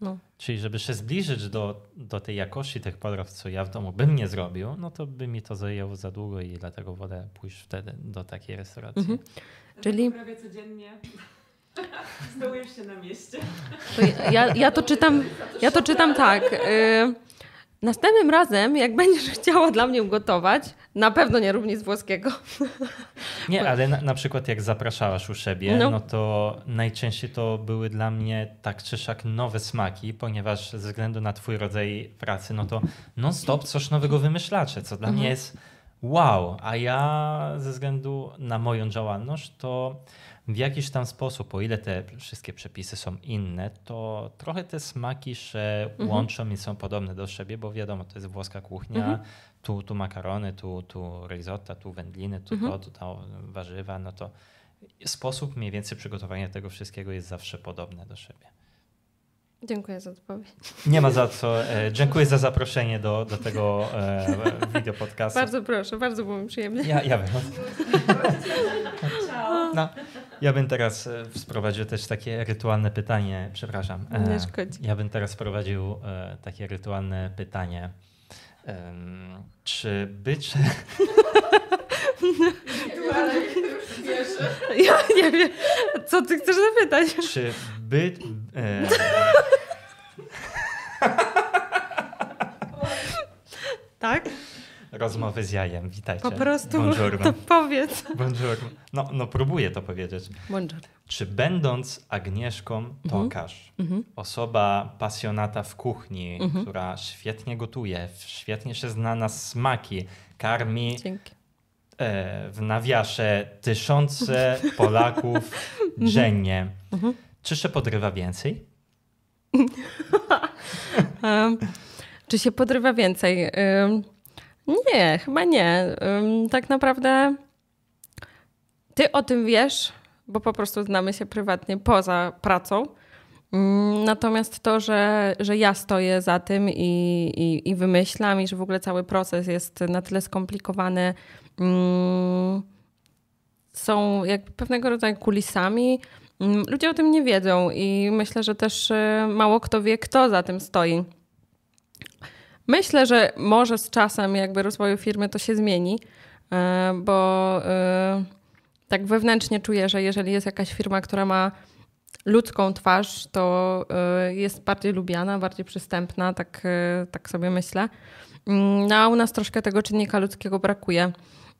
B: No.
A: Czyli żeby się zbliżyć do, do tej jakości tych potraw, co ja w domu bym nie zrobił, no to by mi to zajęło za długo i dlatego wolę pójść wtedy do takiej restauracji.
B: Mhm. Czyli-
C: Prawie codziennie zdołujesz się na mieście.
B: To ja, ja, to czytam, ja to czytam tak. Y, następnym razem, jak będziesz chciała dla mnie ugotować, na pewno nie rób nic włoskiego.
A: Nie, ale na, na przykład jak zapraszałaś u siebie,
B: No.
A: no. to najczęściej to były dla mnie tak czy siak nowe smaki, ponieważ ze względu na twój rodzaj pracy, no to non-stop coś nowego wymyślacie, co dla
B: Mhm.
A: mnie jest wow, a ja ze względu na moją działalność, to w jakiś tam sposób, o ile te wszystkie przepisy są inne, to trochę te smaki się
B: Mhm.
A: łączą i są podobne do siebie, bo wiadomo, to jest włoska kuchnia,
B: Mhm.
A: Tu, tu makarony, tu, tu risotto, tu wędliny, tu
B: Mhm.
A: to, tu to warzywa, no to sposób mniej więcej przygotowania tego wszystkiego jest zawsze podobny do siebie.
B: Dziękuję za odpowiedź.
A: Nie ma za co. E, dziękuję za zaproszenie do, do tego e, wideo podcastu.
B: Bardzo proszę, bardzo było mi przyjemnie.
A: Ja, ja bym.
C: Ciao.
A: No, ja bym teraz e, wprowadził też takie rytualne pytanie, przepraszam. E,
B: Nie szkodzi.
A: Ja bym teraz wprowadził e, takie rytualne pytanie. Em, czy
D: śmieszy.
B: Ja nie wiem, co ty chcesz zapytać.
A: Czy być. E,
B: Tak?
A: Rozmowy z jajem, witajcie.
B: Po prostu
A: Buongiorno.
B: to powiedz.
A: Buongiorno. No, no, próbuję to powiedzieć.
B: Buongiorno.
A: Czy będąc Agnieszką Tokarz,
B: Mhm.
A: osoba pasjonata w kuchni,
B: Mhm.
A: która świetnie gotuje, świetnie się zna na smaki, karmi
B: Dzięki.
A: e, w nawiasie tysiące Polaków dziennie,
B: Mhm.
A: czy się podrywa więcej?
B: Um, Czy się podrywa więcej? Ym, nie, chyba nie. Tak naprawdę ty o tym wiesz, bo po prostu znamy się prywatnie poza pracą. Natomiast to, że, że ja stoję za tym i, i, i wymyślam, i że w ogóle cały proces jest na tyle skomplikowany, są jakby pewnego rodzaju kulisami. Ludzie o tym nie wiedzą i myślę, że też y, mało kto wie, kto za tym stoi. Myślę, że może z czasem jakby rozwoju firmy to się zmieni, y, bo y, tak wewnętrznie czuję, że jeżeli jest jakaś firma, która ma ludzką twarz, to y, jest bardziej lubiana, bardziej przystępna, tak, tak sobie myślę. Mm, No a u nas troszkę tego czynnika ludzkiego brakuje.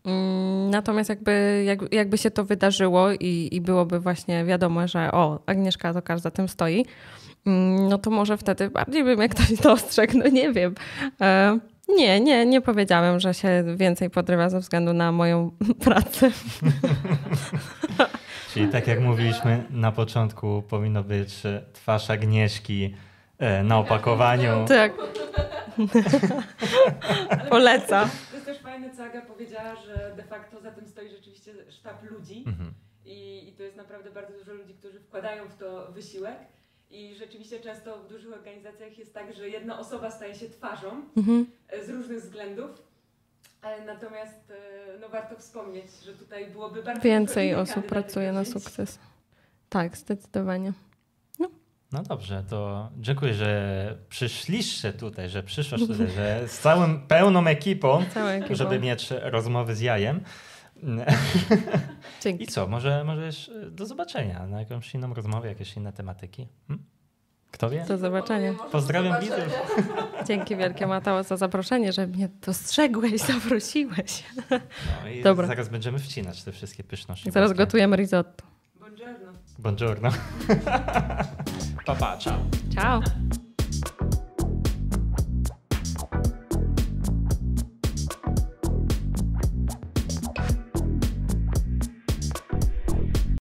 B: Mm, Natomiast jakby, jak, jakby się to wydarzyło i, i byłoby właśnie wiadomo, że o, Agnieszka to każda tym stoi, no to może wtedy bardziej by mnie ktoś dostrzegł, no nie wiem. E, Nie, nie, nie powiedziałem, że się więcej podrywa ze względu na moją pracę.
A: Czyli tak jak mówiliśmy na początku, powinno być e, twarz Agnieszki e, na opakowaniu.
B: Tak. Poleca.
C: To jest też fajne, co Aga powiedziała, że de facto za tym stoi rzeczywiście sztab ludzi
A: Mhm.
C: i, i to jest naprawdę bardzo dużo ludzi, którzy wkładają w to wysiłek. I rzeczywiście często w dużych organizacjach jest tak, że jedna osoba staje się twarzą
B: Mhm.
C: e, z różnych względów. E, Natomiast e, no, warto wspomnieć, że tutaj byłoby bardzo
B: Więcej osób pracuje na sukces. Tak, zdecydowanie.
A: No dobrze, to dziękuję, że przyszliście tutaj, że przyszłaś tutaj, że z całą pełną ekipą,
B: Całą ekipą.
A: żeby mieć rozmowy z jajem. I
B: Dzięki.
A: co, może, może już do zobaczenia na jakąś inną rozmowę, jakieś inne tematyki. Hm? Kto wie?
B: Do zobaczenia.
A: Pozdrawiam widzów.
B: Dzięki wielkie Mateo za zaproszenie, że mnie dostrzegłeś, zaprosiłeś.
A: No i
B: Dobra.
A: zaraz będziemy wcinać te wszystkie pyszności.
B: Zaraz gotujemy risotto.
C: Buongiorno.
A: Buongiorno. pa, pa, ciao.
B: Ciao.